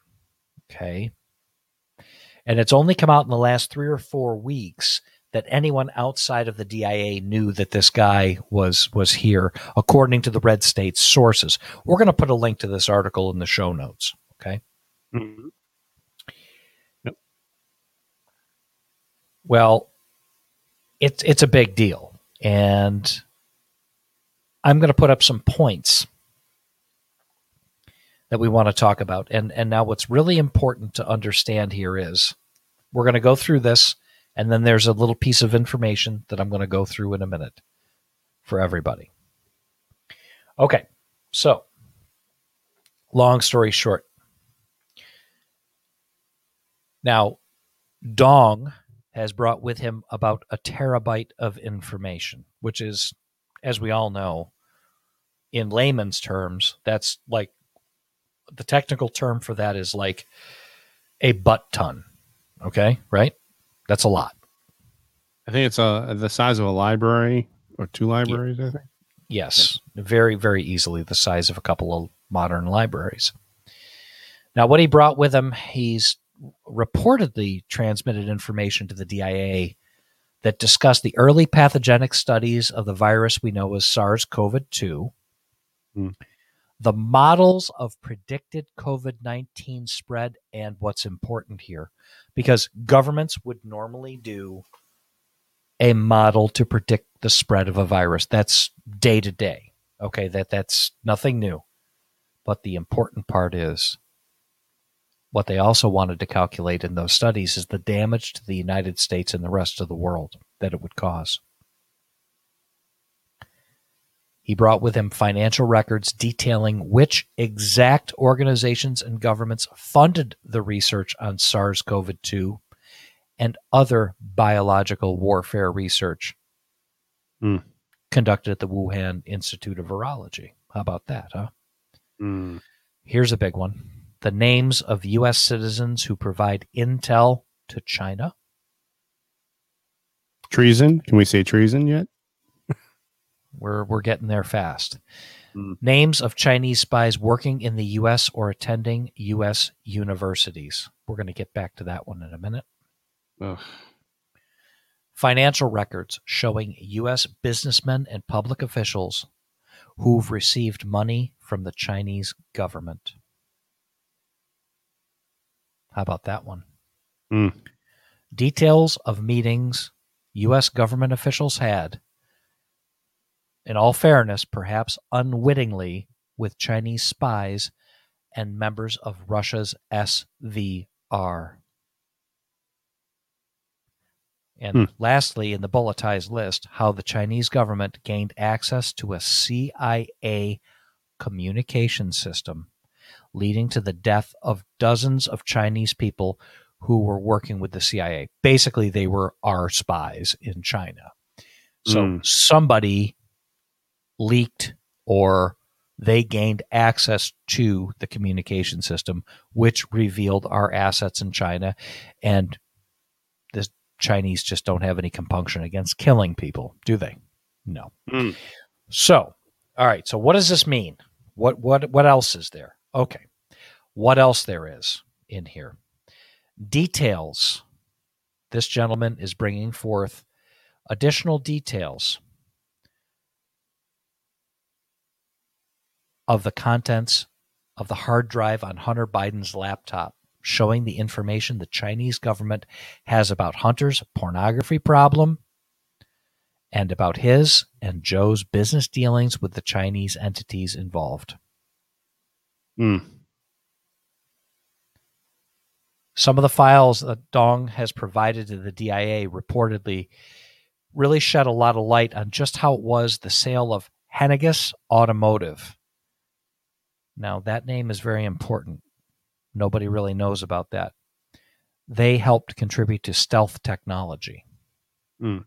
Okay. And it's only come out in the last three or four weeks that anyone outside of the DIA knew that this guy was was here, according to the red state sources. We're going to put a link to this article in the show notes. Okay.
Mhm.
Well, it's it's a big deal, and I'm going to put up some points that we want to talk about. And and now, what's really important to understand here is we're going to go through this, and then there's a little piece of information that I'm going to go through in a minute for everybody. Okay, so long story short, now Dong has brought with him about a terabyte of information, which is, as we all know, in layman's terms, that's like the technical term for that is like a butt ton. Okay, right? That's a lot.
I think it's uh, the size of a library or two libraries. I think.
Yes, very, very easily the size of a couple of modern libraries. Now, what he brought with him, he's reportedly transmitted information to the DIA that discussed the early pathogenic studies of the virus we know as SARS CoV 2,
Hmm.
the models of predicted COVID 19 spread, and what's important here, because governments would normally do a model to predict the spread of a virus. That's day to day. Okay, that that's nothing new. But the important part is what they also wanted to calculate in those studies is the damage to the United States and the rest of the world that it would cause. He brought with him financial records detailing which exact organizations and governments funded the research on SARS CoV 2 and other biological warfare research
Hmm.
conducted at the Wuhan Institute of Virology. How about that, huh?
Mm.
Here's a big one the names of U.S. citizens who provide intel to China.
Treason? Can we say treason yet? (laughs)
We're, we're getting there fast.
Hmm.
Names of Chinese spies working in the U.S. or attending U.S. universities. We're going to get back to that one in a minute.
Ugh.
Financial records showing U.S. businessmen and public officials who've received money from the Chinese government. How about that one?
Hmm.
Details of meetings U.S. government officials had, in all fairness, perhaps unwittingly, with Chinese spies and members of Russia's SVR. And
Hmm.
lastly, in the bulletized list, how the Chinese government gained access to a CIA communication system, leading to the death of dozens of Chinese people who were working with the CIA. Basically, they were our spies in China. So
Mm.
somebody leaked or they gained access to the communication system, which revealed our assets in China. And the Chinese just don't have any compunction against killing people, do they? No.
Mm.
So, all right. So, what does this mean? What what what else is there? Okay, what else there is in here? Details. This gentleman is bringing forth additional details of the contents of the hard drive on Hunter Biden's laptop, showing the information the Chinese government has about Hunter's pornography problem and about his and Joe's business dealings with the Chinese entities involved.
Mm.
Some of the files that Dong has provided to the DIA reportedly really shed a lot of light on just how it was the sale of Henniges Automotive. Now, that name is very important. Nobody really knows about that. They helped contribute to stealth technology.
Hmm.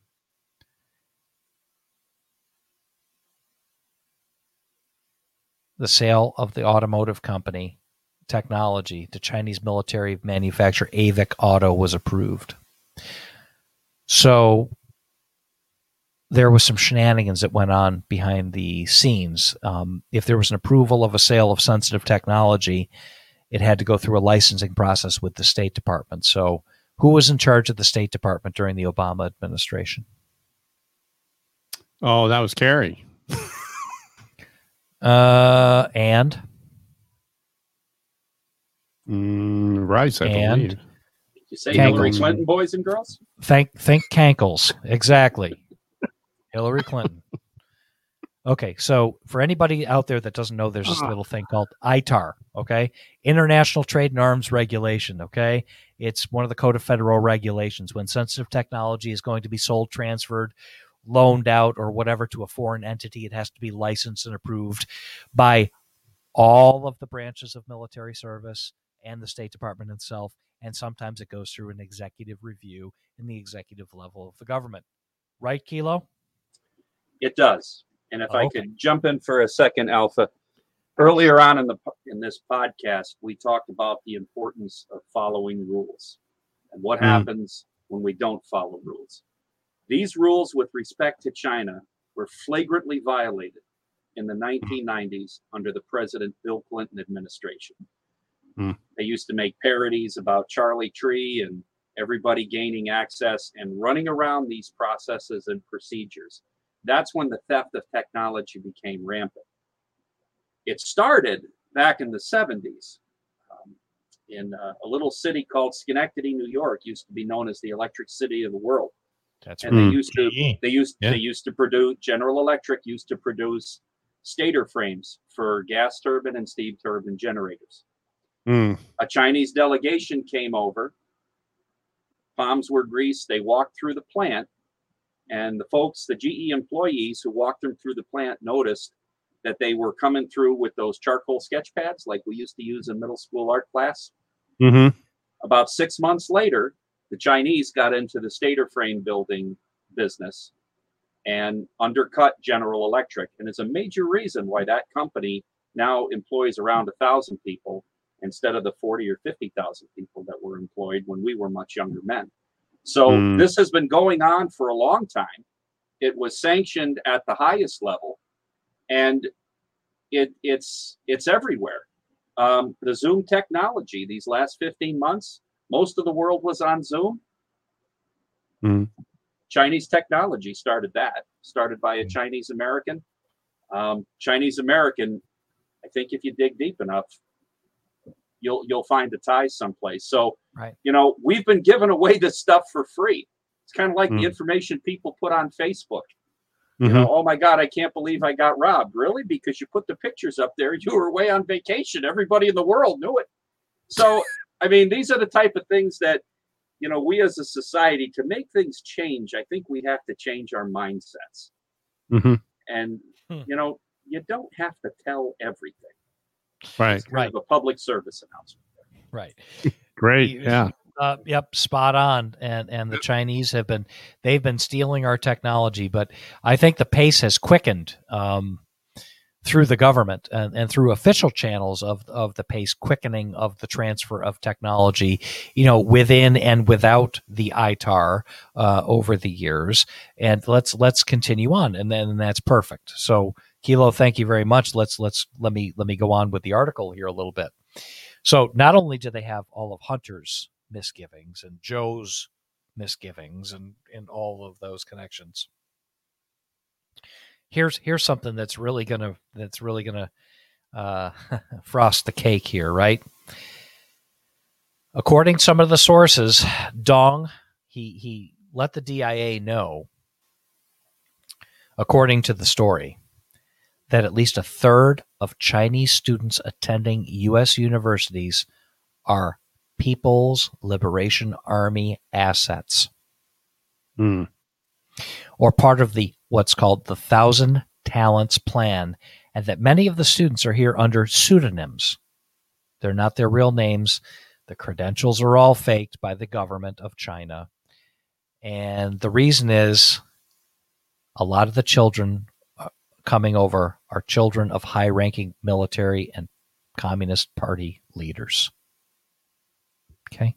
The sale of the automotive company technology to Chinese military manufacturer AVIC Auto was approved. So there was some shenanigans that went on behind the scenes. Um, if there was an approval of a sale of sensitive technology, it had to go through a licensing process with the State Department. So, who was in charge of the State Department during the Obama administration?
Oh, that was Kerry. (laughs)
Uh, and
Mm, Rice, I
And-
believe.
Did you say
Kankles.
Hillary Clinton, boys and girls?
think think Cankles exactly. (laughs) Hillary Clinton. Okay, so for anybody out there that doesn't know, there's this
Ah.
little thing called ITAR. Okay, International Trade and Arms Regulation. Okay, it's one of the Code of Federal Regulations. When sensitive technology is going to be sold, transferred, loaned out, or whatever to a foreign entity, it has to be licensed and approved by all of the branches of military service and the State Department itself. And sometimes it goes through an executive review in the executive level of the government. Right, Kilo?
It does. And if I
Okay.
could jump in for a second, Alpha. Earlier on in the in this podcast, we talked about the importance of following rules and what
Mm.
happens when we don't follow rules. These rules with respect to China were flagrantly violated in the 1990s under the President Bill Clinton administration.
Mm.
They used to make parodies about Charlie Trie and everybody gaining access and running around these processes and procedures that's when the theft of technology became rampant. It started back in the 70s um, in uh, a little city called Schenectady, New York, used to be known as the Electric City of the World.
That's
and
right.
they used to they used
Yeah.
they used to produce General Electric used to produce stator frames for gas turbine and steam turbine generators.
Mm.
A Chinese delegation came over. Bombs were greased. They walked through the plant, and the folks, the GE employees who walked them through the plant, noticed that they were coming through with those charcoal sketch pads like we used to use in middle school art class.
hmm
About six months later, the Chinese got into the stator frame building business and undercut General Electric. And it's a major reason why that company now employs around a thousand people instead of the 40 or 50,000 people that were employed when we were much younger men. So
Mm.
this has been going on for a long time. It was sanctioned at the highest level and it, it's it's everywhere. Um, the Zoom technology these last 15 months, most of the world was on Zoom.
Mhm.
Chinese technology started that, started by a Chinese American. Um, Chinese American, I think if you dig deep enough, you'll you'll find the ties someplace. So,
Right.
you know, we've been giving away this stuff for free. It's kind of like
Mm.
the information people put on Facebook.
hmm
You know, oh my God, I can't believe I got robbed. Really? Because you put the pictures up there. You were away on vacation. Everybody in the world knew it. So, I mean, these are the type of things that, you know, we as a society, to make things change, I think we have to change our mindsets.
hmm
And,
Hmm.
you know, you don't have to tell everything.
Right.
It's kind
Right.
of a public service announcement.
Right. (laughs)
Great.
You-
Yeah.
Uh, yep, spot on. And and the Chinese have been they've been stealing our technology, but I think the pace has quickened um, through the government and, and through official channels of of the pace quickening of the transfer of technology, you know, within and without the ITAR uh, over the years. And let's let's continue on, and then that's perfect. So, Kilo, thank you very much. Let's let's let me let me go on with the article here a little bit. So not only do they have all of Hunter's misgivings and Joe's misgivings and, and all of those connections. Here's here's something that's really gonna that's really gonna uh, (laughs) frost the cake here, right? According to some of the sources, Dong he he let the DIA know, according to the story, that at least a third of Chinese students attending U.S. universities are People's Liberation Army assets
Mm.
or part of the what's called the Thousand Talents Plan, and that many of the students are here under pseudonyms. They're not their real names. The credentials are all faked by the government of China. And the reason is a lot of the children uh, coming over are children of high ranking military and Communist Party leaders. Okay.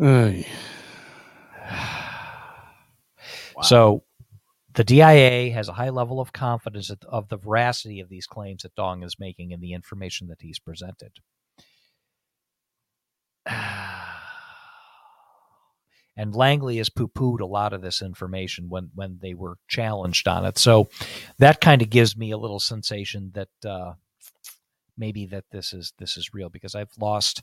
Ay.
So the DIA has a high level of confidence of- the veracity of these claims that Dong is making and the information that he's presented. (sighs) And Langley has poo pooed a lot of this information when, when they were challenged on it. So that kind of gives me a little sensation that uh, maybe that this is this is real because I've lost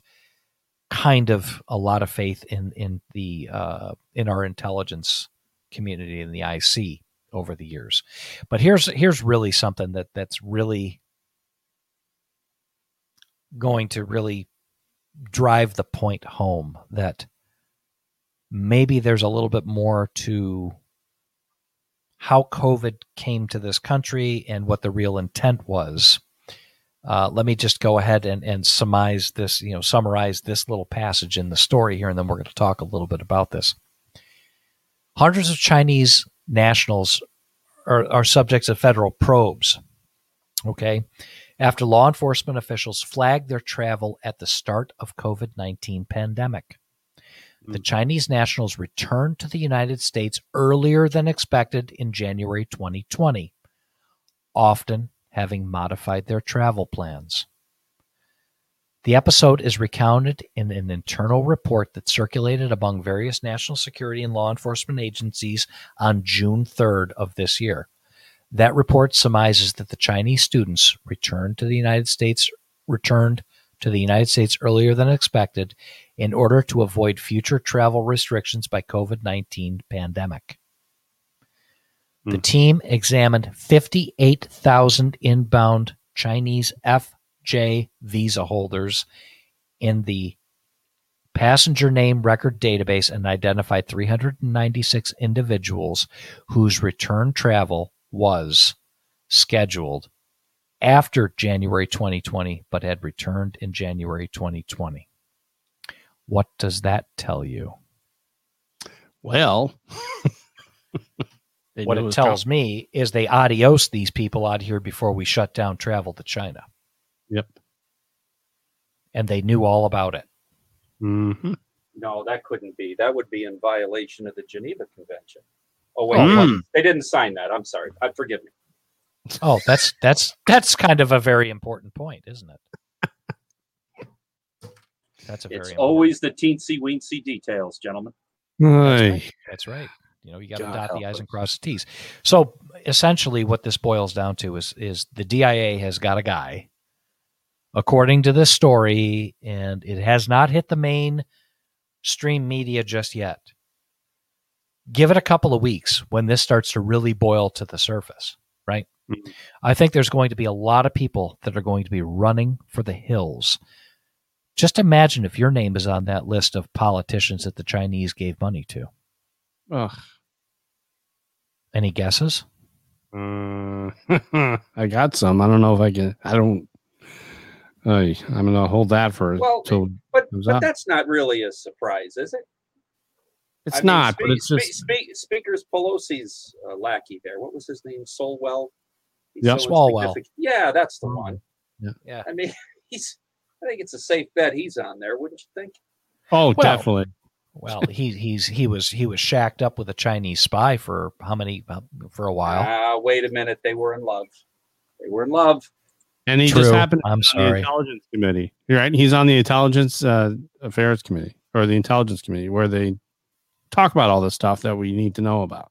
kind of a lot of faith in in the uh, in our intelligence community in the IC over the years. But here's here's really something that that's really going to really drive the point home that maybe there's a little bit more to how COVID came to this country and what the real intent was. Uh, let me just go ahead and, and summarize this, you know, summarize this little passage in the story here, and then we're going to talk a little bit about this. Hundreds of Chinese nationals are, are subjects of federal probes. Okay. After law enforcement officials flagged their travel at the start of COVID-19 pandemic. The hmm. Chinese nationals returned to the United States earlier than expected in January 2020, often having modified their travel plans. The episode is recounted in an internal report that circulated among various national security and law enforcement agencies on June 3rd of this year. That report surmises that the Chinese students returned to the United States returned to the United States earlier than expected in order to avoid future travel restrictions by COVID-19 pandemic. The
Hmm.
team examined 58,000 inbound Chinese FJ visa holders in the passenger name record database and identified 396 individuals whose return travel was scheduled after January 2020 but had returned in January 2020. What does that tell you?
Well, (laughs)
what it tells me is they adios these people out here before we shut down travel to China.
Yep.
And they knew all about it.
hmm
No, that couldn't be. That would be in violation of the Geneva Convention. Oh wait,
Mm.
they didn't sign that. I'm sorry. I forgive me.
Oh, that's that's that's kind of a very important point, isn't it? That's a very
It's
important-
always the teensy weensy details, gentlemen.
Ay.
That's right. You know, you got to dot the
help
i's
us.
and cross the t's. So essentially, what this boils down to is is the DIA has got a guy, according to this story, and it has not hit the main stream media just yet. Give it a couple of weeks when this starts to really boil to the surface, right?
Mhm.
I think there's going to be a lot of people that are going to be running for the hills. Just imagine if your name is on that list of politicians that the Chinese gave money to.
Ugh.
Any guesses?
Uh, (laughs) I got some. I don't know if I can. I don't. Ay, I'm gonna hold that for
Well,
till
But
Who's
but that's not really a surprise, is it?
it's
I mean,
not.
Spe-
but it's
Spe-
just
Spe- Speaker's Pelosi's uh, lackey there. What was his name? Solwell. He's
Yep.
so
Swalwell.
Yeah, that's the one.
Yeah.
I mean, (laughs) he's. I think it's a safe bet he's on there, wouldn't you think?
oh,
Well,
definitely.
Well, he he's he was he was shacked up with a Chinese spy for how many uh, for a while.
Ah, wait a minute. They were in love. They were in love.
And he
True.
just happened
I'm
on the
sorry.
intelligence committee. Right. He's on the intelligence uh, affairs committee or the intelligence committee where they talk about all the stuff that we need to know about.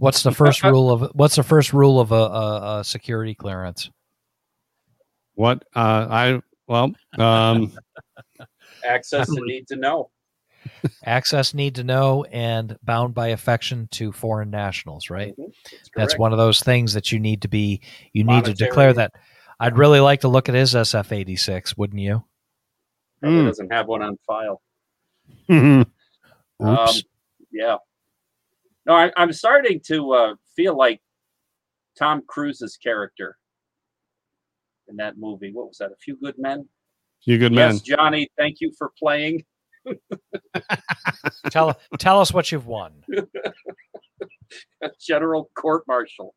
What's the (laughs) first rule of what's the first rule of a, a, a security clearance?
What uh, I well, um, (laughs)
Access and (laughs) need to know. (laughs)
Access, need to know, and bound by affection to foreign nationals. Right.
Mhm,
That's
correct.
one of those things that you need to be. You need to declare that. I'd really like to look at his SF eighty six. Wouldn't you?
Probably
Mm.
doesn't have one on file. (laughs)
oops.
Um, yeah. No, I, I'm starting to uh, feel like Tom Cruise's character in that movie. What was that? A Few Good Men.
you good man.
Yes, Johnny. Thank you for playing. (laughs)
tell tell us what you've won. (laughs)
General Court Martial.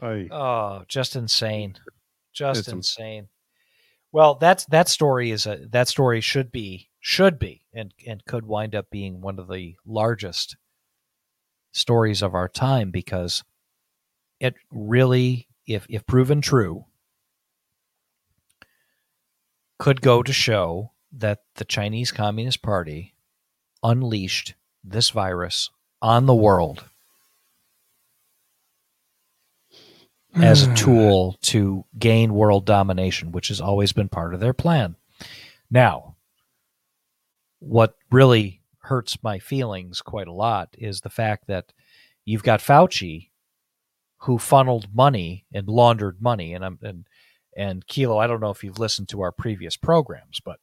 Oh, just insane. Just
It's-
insane. Well, that's that story is a that story should be should be and and could wind up being one of the largest stories of our time because it really if if proven true could go to show that the Chinese Communist Party unleashed this virus on the world as a hmm. tool to gain world domination, which has always been part of their plan. Now, what really hurts my feelings quite a lot is the fact that you've got Fauci who funneled money and laundered money and I'm and and Kilo, I don't know if you've listened to our previous programs, but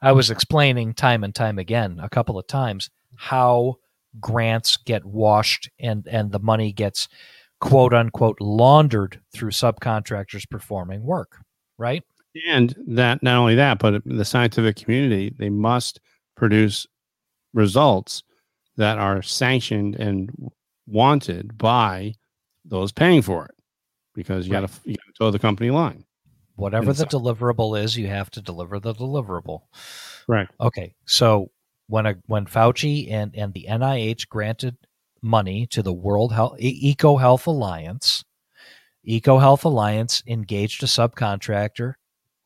I was explaining time and time again a couple of times how grants get washed and and the money gets quote unquote laundered through subcontractors performing work, right?
and that not only that, but the scientific community they must produce results that are sanctioned and wanted by those paying for it, because you got to you got to toe the company line.
Whatever the deliverable is, you have to deliver the deliverable.
Right.
Okay. So when a when Fauci and and the NIH granted money to the World Health Eco Health Alliance, Eco Health Alliance engaged a subcontractor,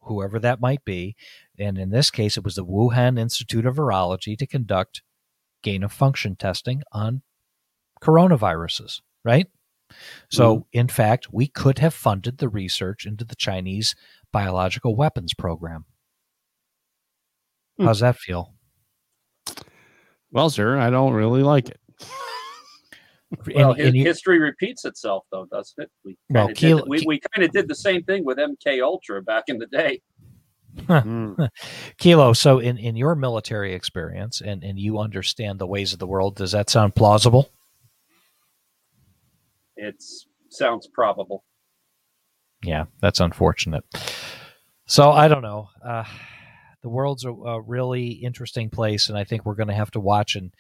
whoever that might be, and in this case it was the Wuhan Institute of Virology to conduct gain of function testing on coronaviruses, right? So, mm-hmm. in fact, we could have funded the research into the Chinese biological weapons program. Hmm. How's that feel?
Well, sir, I don't really like it.
well, in, in history repeats itself, though, doesn't it? We well, Kilo, did, we, we kind of did the same thing with MK Ultra back in the day.
mm. (laughs) Kilo, so in, in your military experience and, and you understand the ways of the world, does that sound plausible?
It sounds probable.
Yeah, that's unfortunate. So I don't know. Uh, the world's a, a, really interesting place, and I think we're going to have to watch and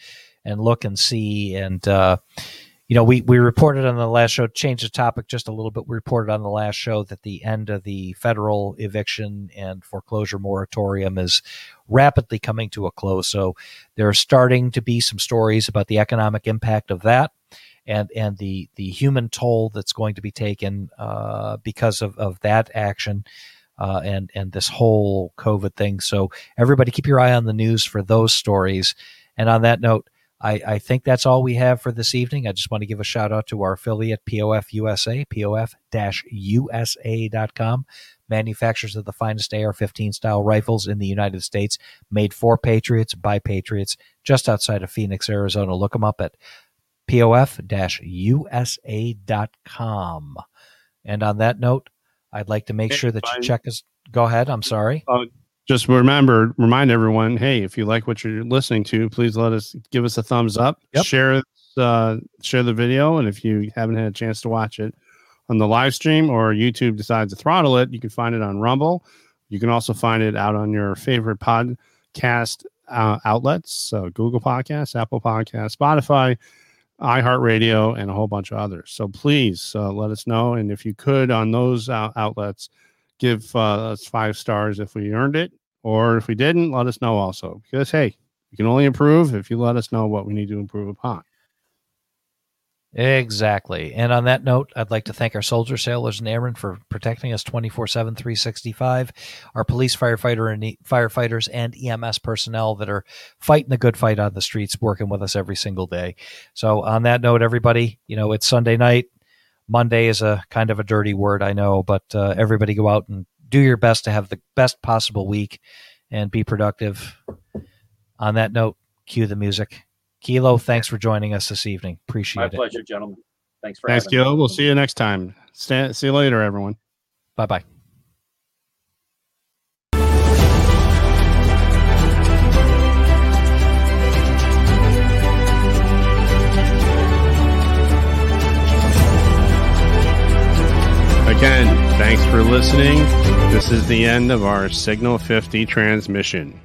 and look and see. And uh, you know, we we reported on the last show. Change the topic just a little bit. We reported on the last show that the end of the federal eviction and foreclosure moratorium is rapidly coming to a close. So there are starting to be some stories about the economic impact of that. And, and the, the human toll that's going to be taken uh, because of, of that action uh, and and this whole COVID thing. So everybody, keep your eye on the news for those stories. And on that note, I, I think that's all we have for this evening. I just want to give a shout out to our affiliate, POF USA, POF-USA.com, manufacturers of the finest AR-15 style rifles in the United States, made for Patriots by Patriots, just outside of Phoenix, Arizona. Look them up at POF-USA.com. And on that note, I'd like to make sure that you check us. Go ahead. I'm sorry.
Uh, just remember, remind everyone, hey, if you like what you're listening to, please let us give us a thumbs up. Yep. Share uh, share the video, and if you haven't had a chance to watch it on the live stream or YouTube decides to throttle it, you can find it on Rumble. You can also find it out on your favorite podcast uh, outlets, so Google Podcasts, Apple Podcasts, Spotify iHeartRadio, and a whole bunch of others. So please uh, let us know. And if you could on those out- outlets, give uh, us five stars if we earned it. Or if we didn't, let us know also. Because, hey, you can only improve if you let us know what we need to improve upon.
Exactly. And on that note, I'd like to thank our soldiers, sailors, and airmen for protecting us 24 7, 365. Our police, firefighter, and firefighters, and EMS personnel that are fighting the good fight on the streets, working with us every single day. So, on that note, everybody, you know, it's Sunday night. Monday is a kind of a dirty word, I know, but uh, everybody go out and do your best to have the best possible week and be productive. On that note, cue the music. Kilo, thanks for joining us this evening. Appreciate
My
it.
My pleasure, gentlemen. Thanks for
Thanks, Kilo. We'll see you next time. see you later, everyone.
Bye bye.
Again, thanks for listening. This is the end of our Signal 50 transmission.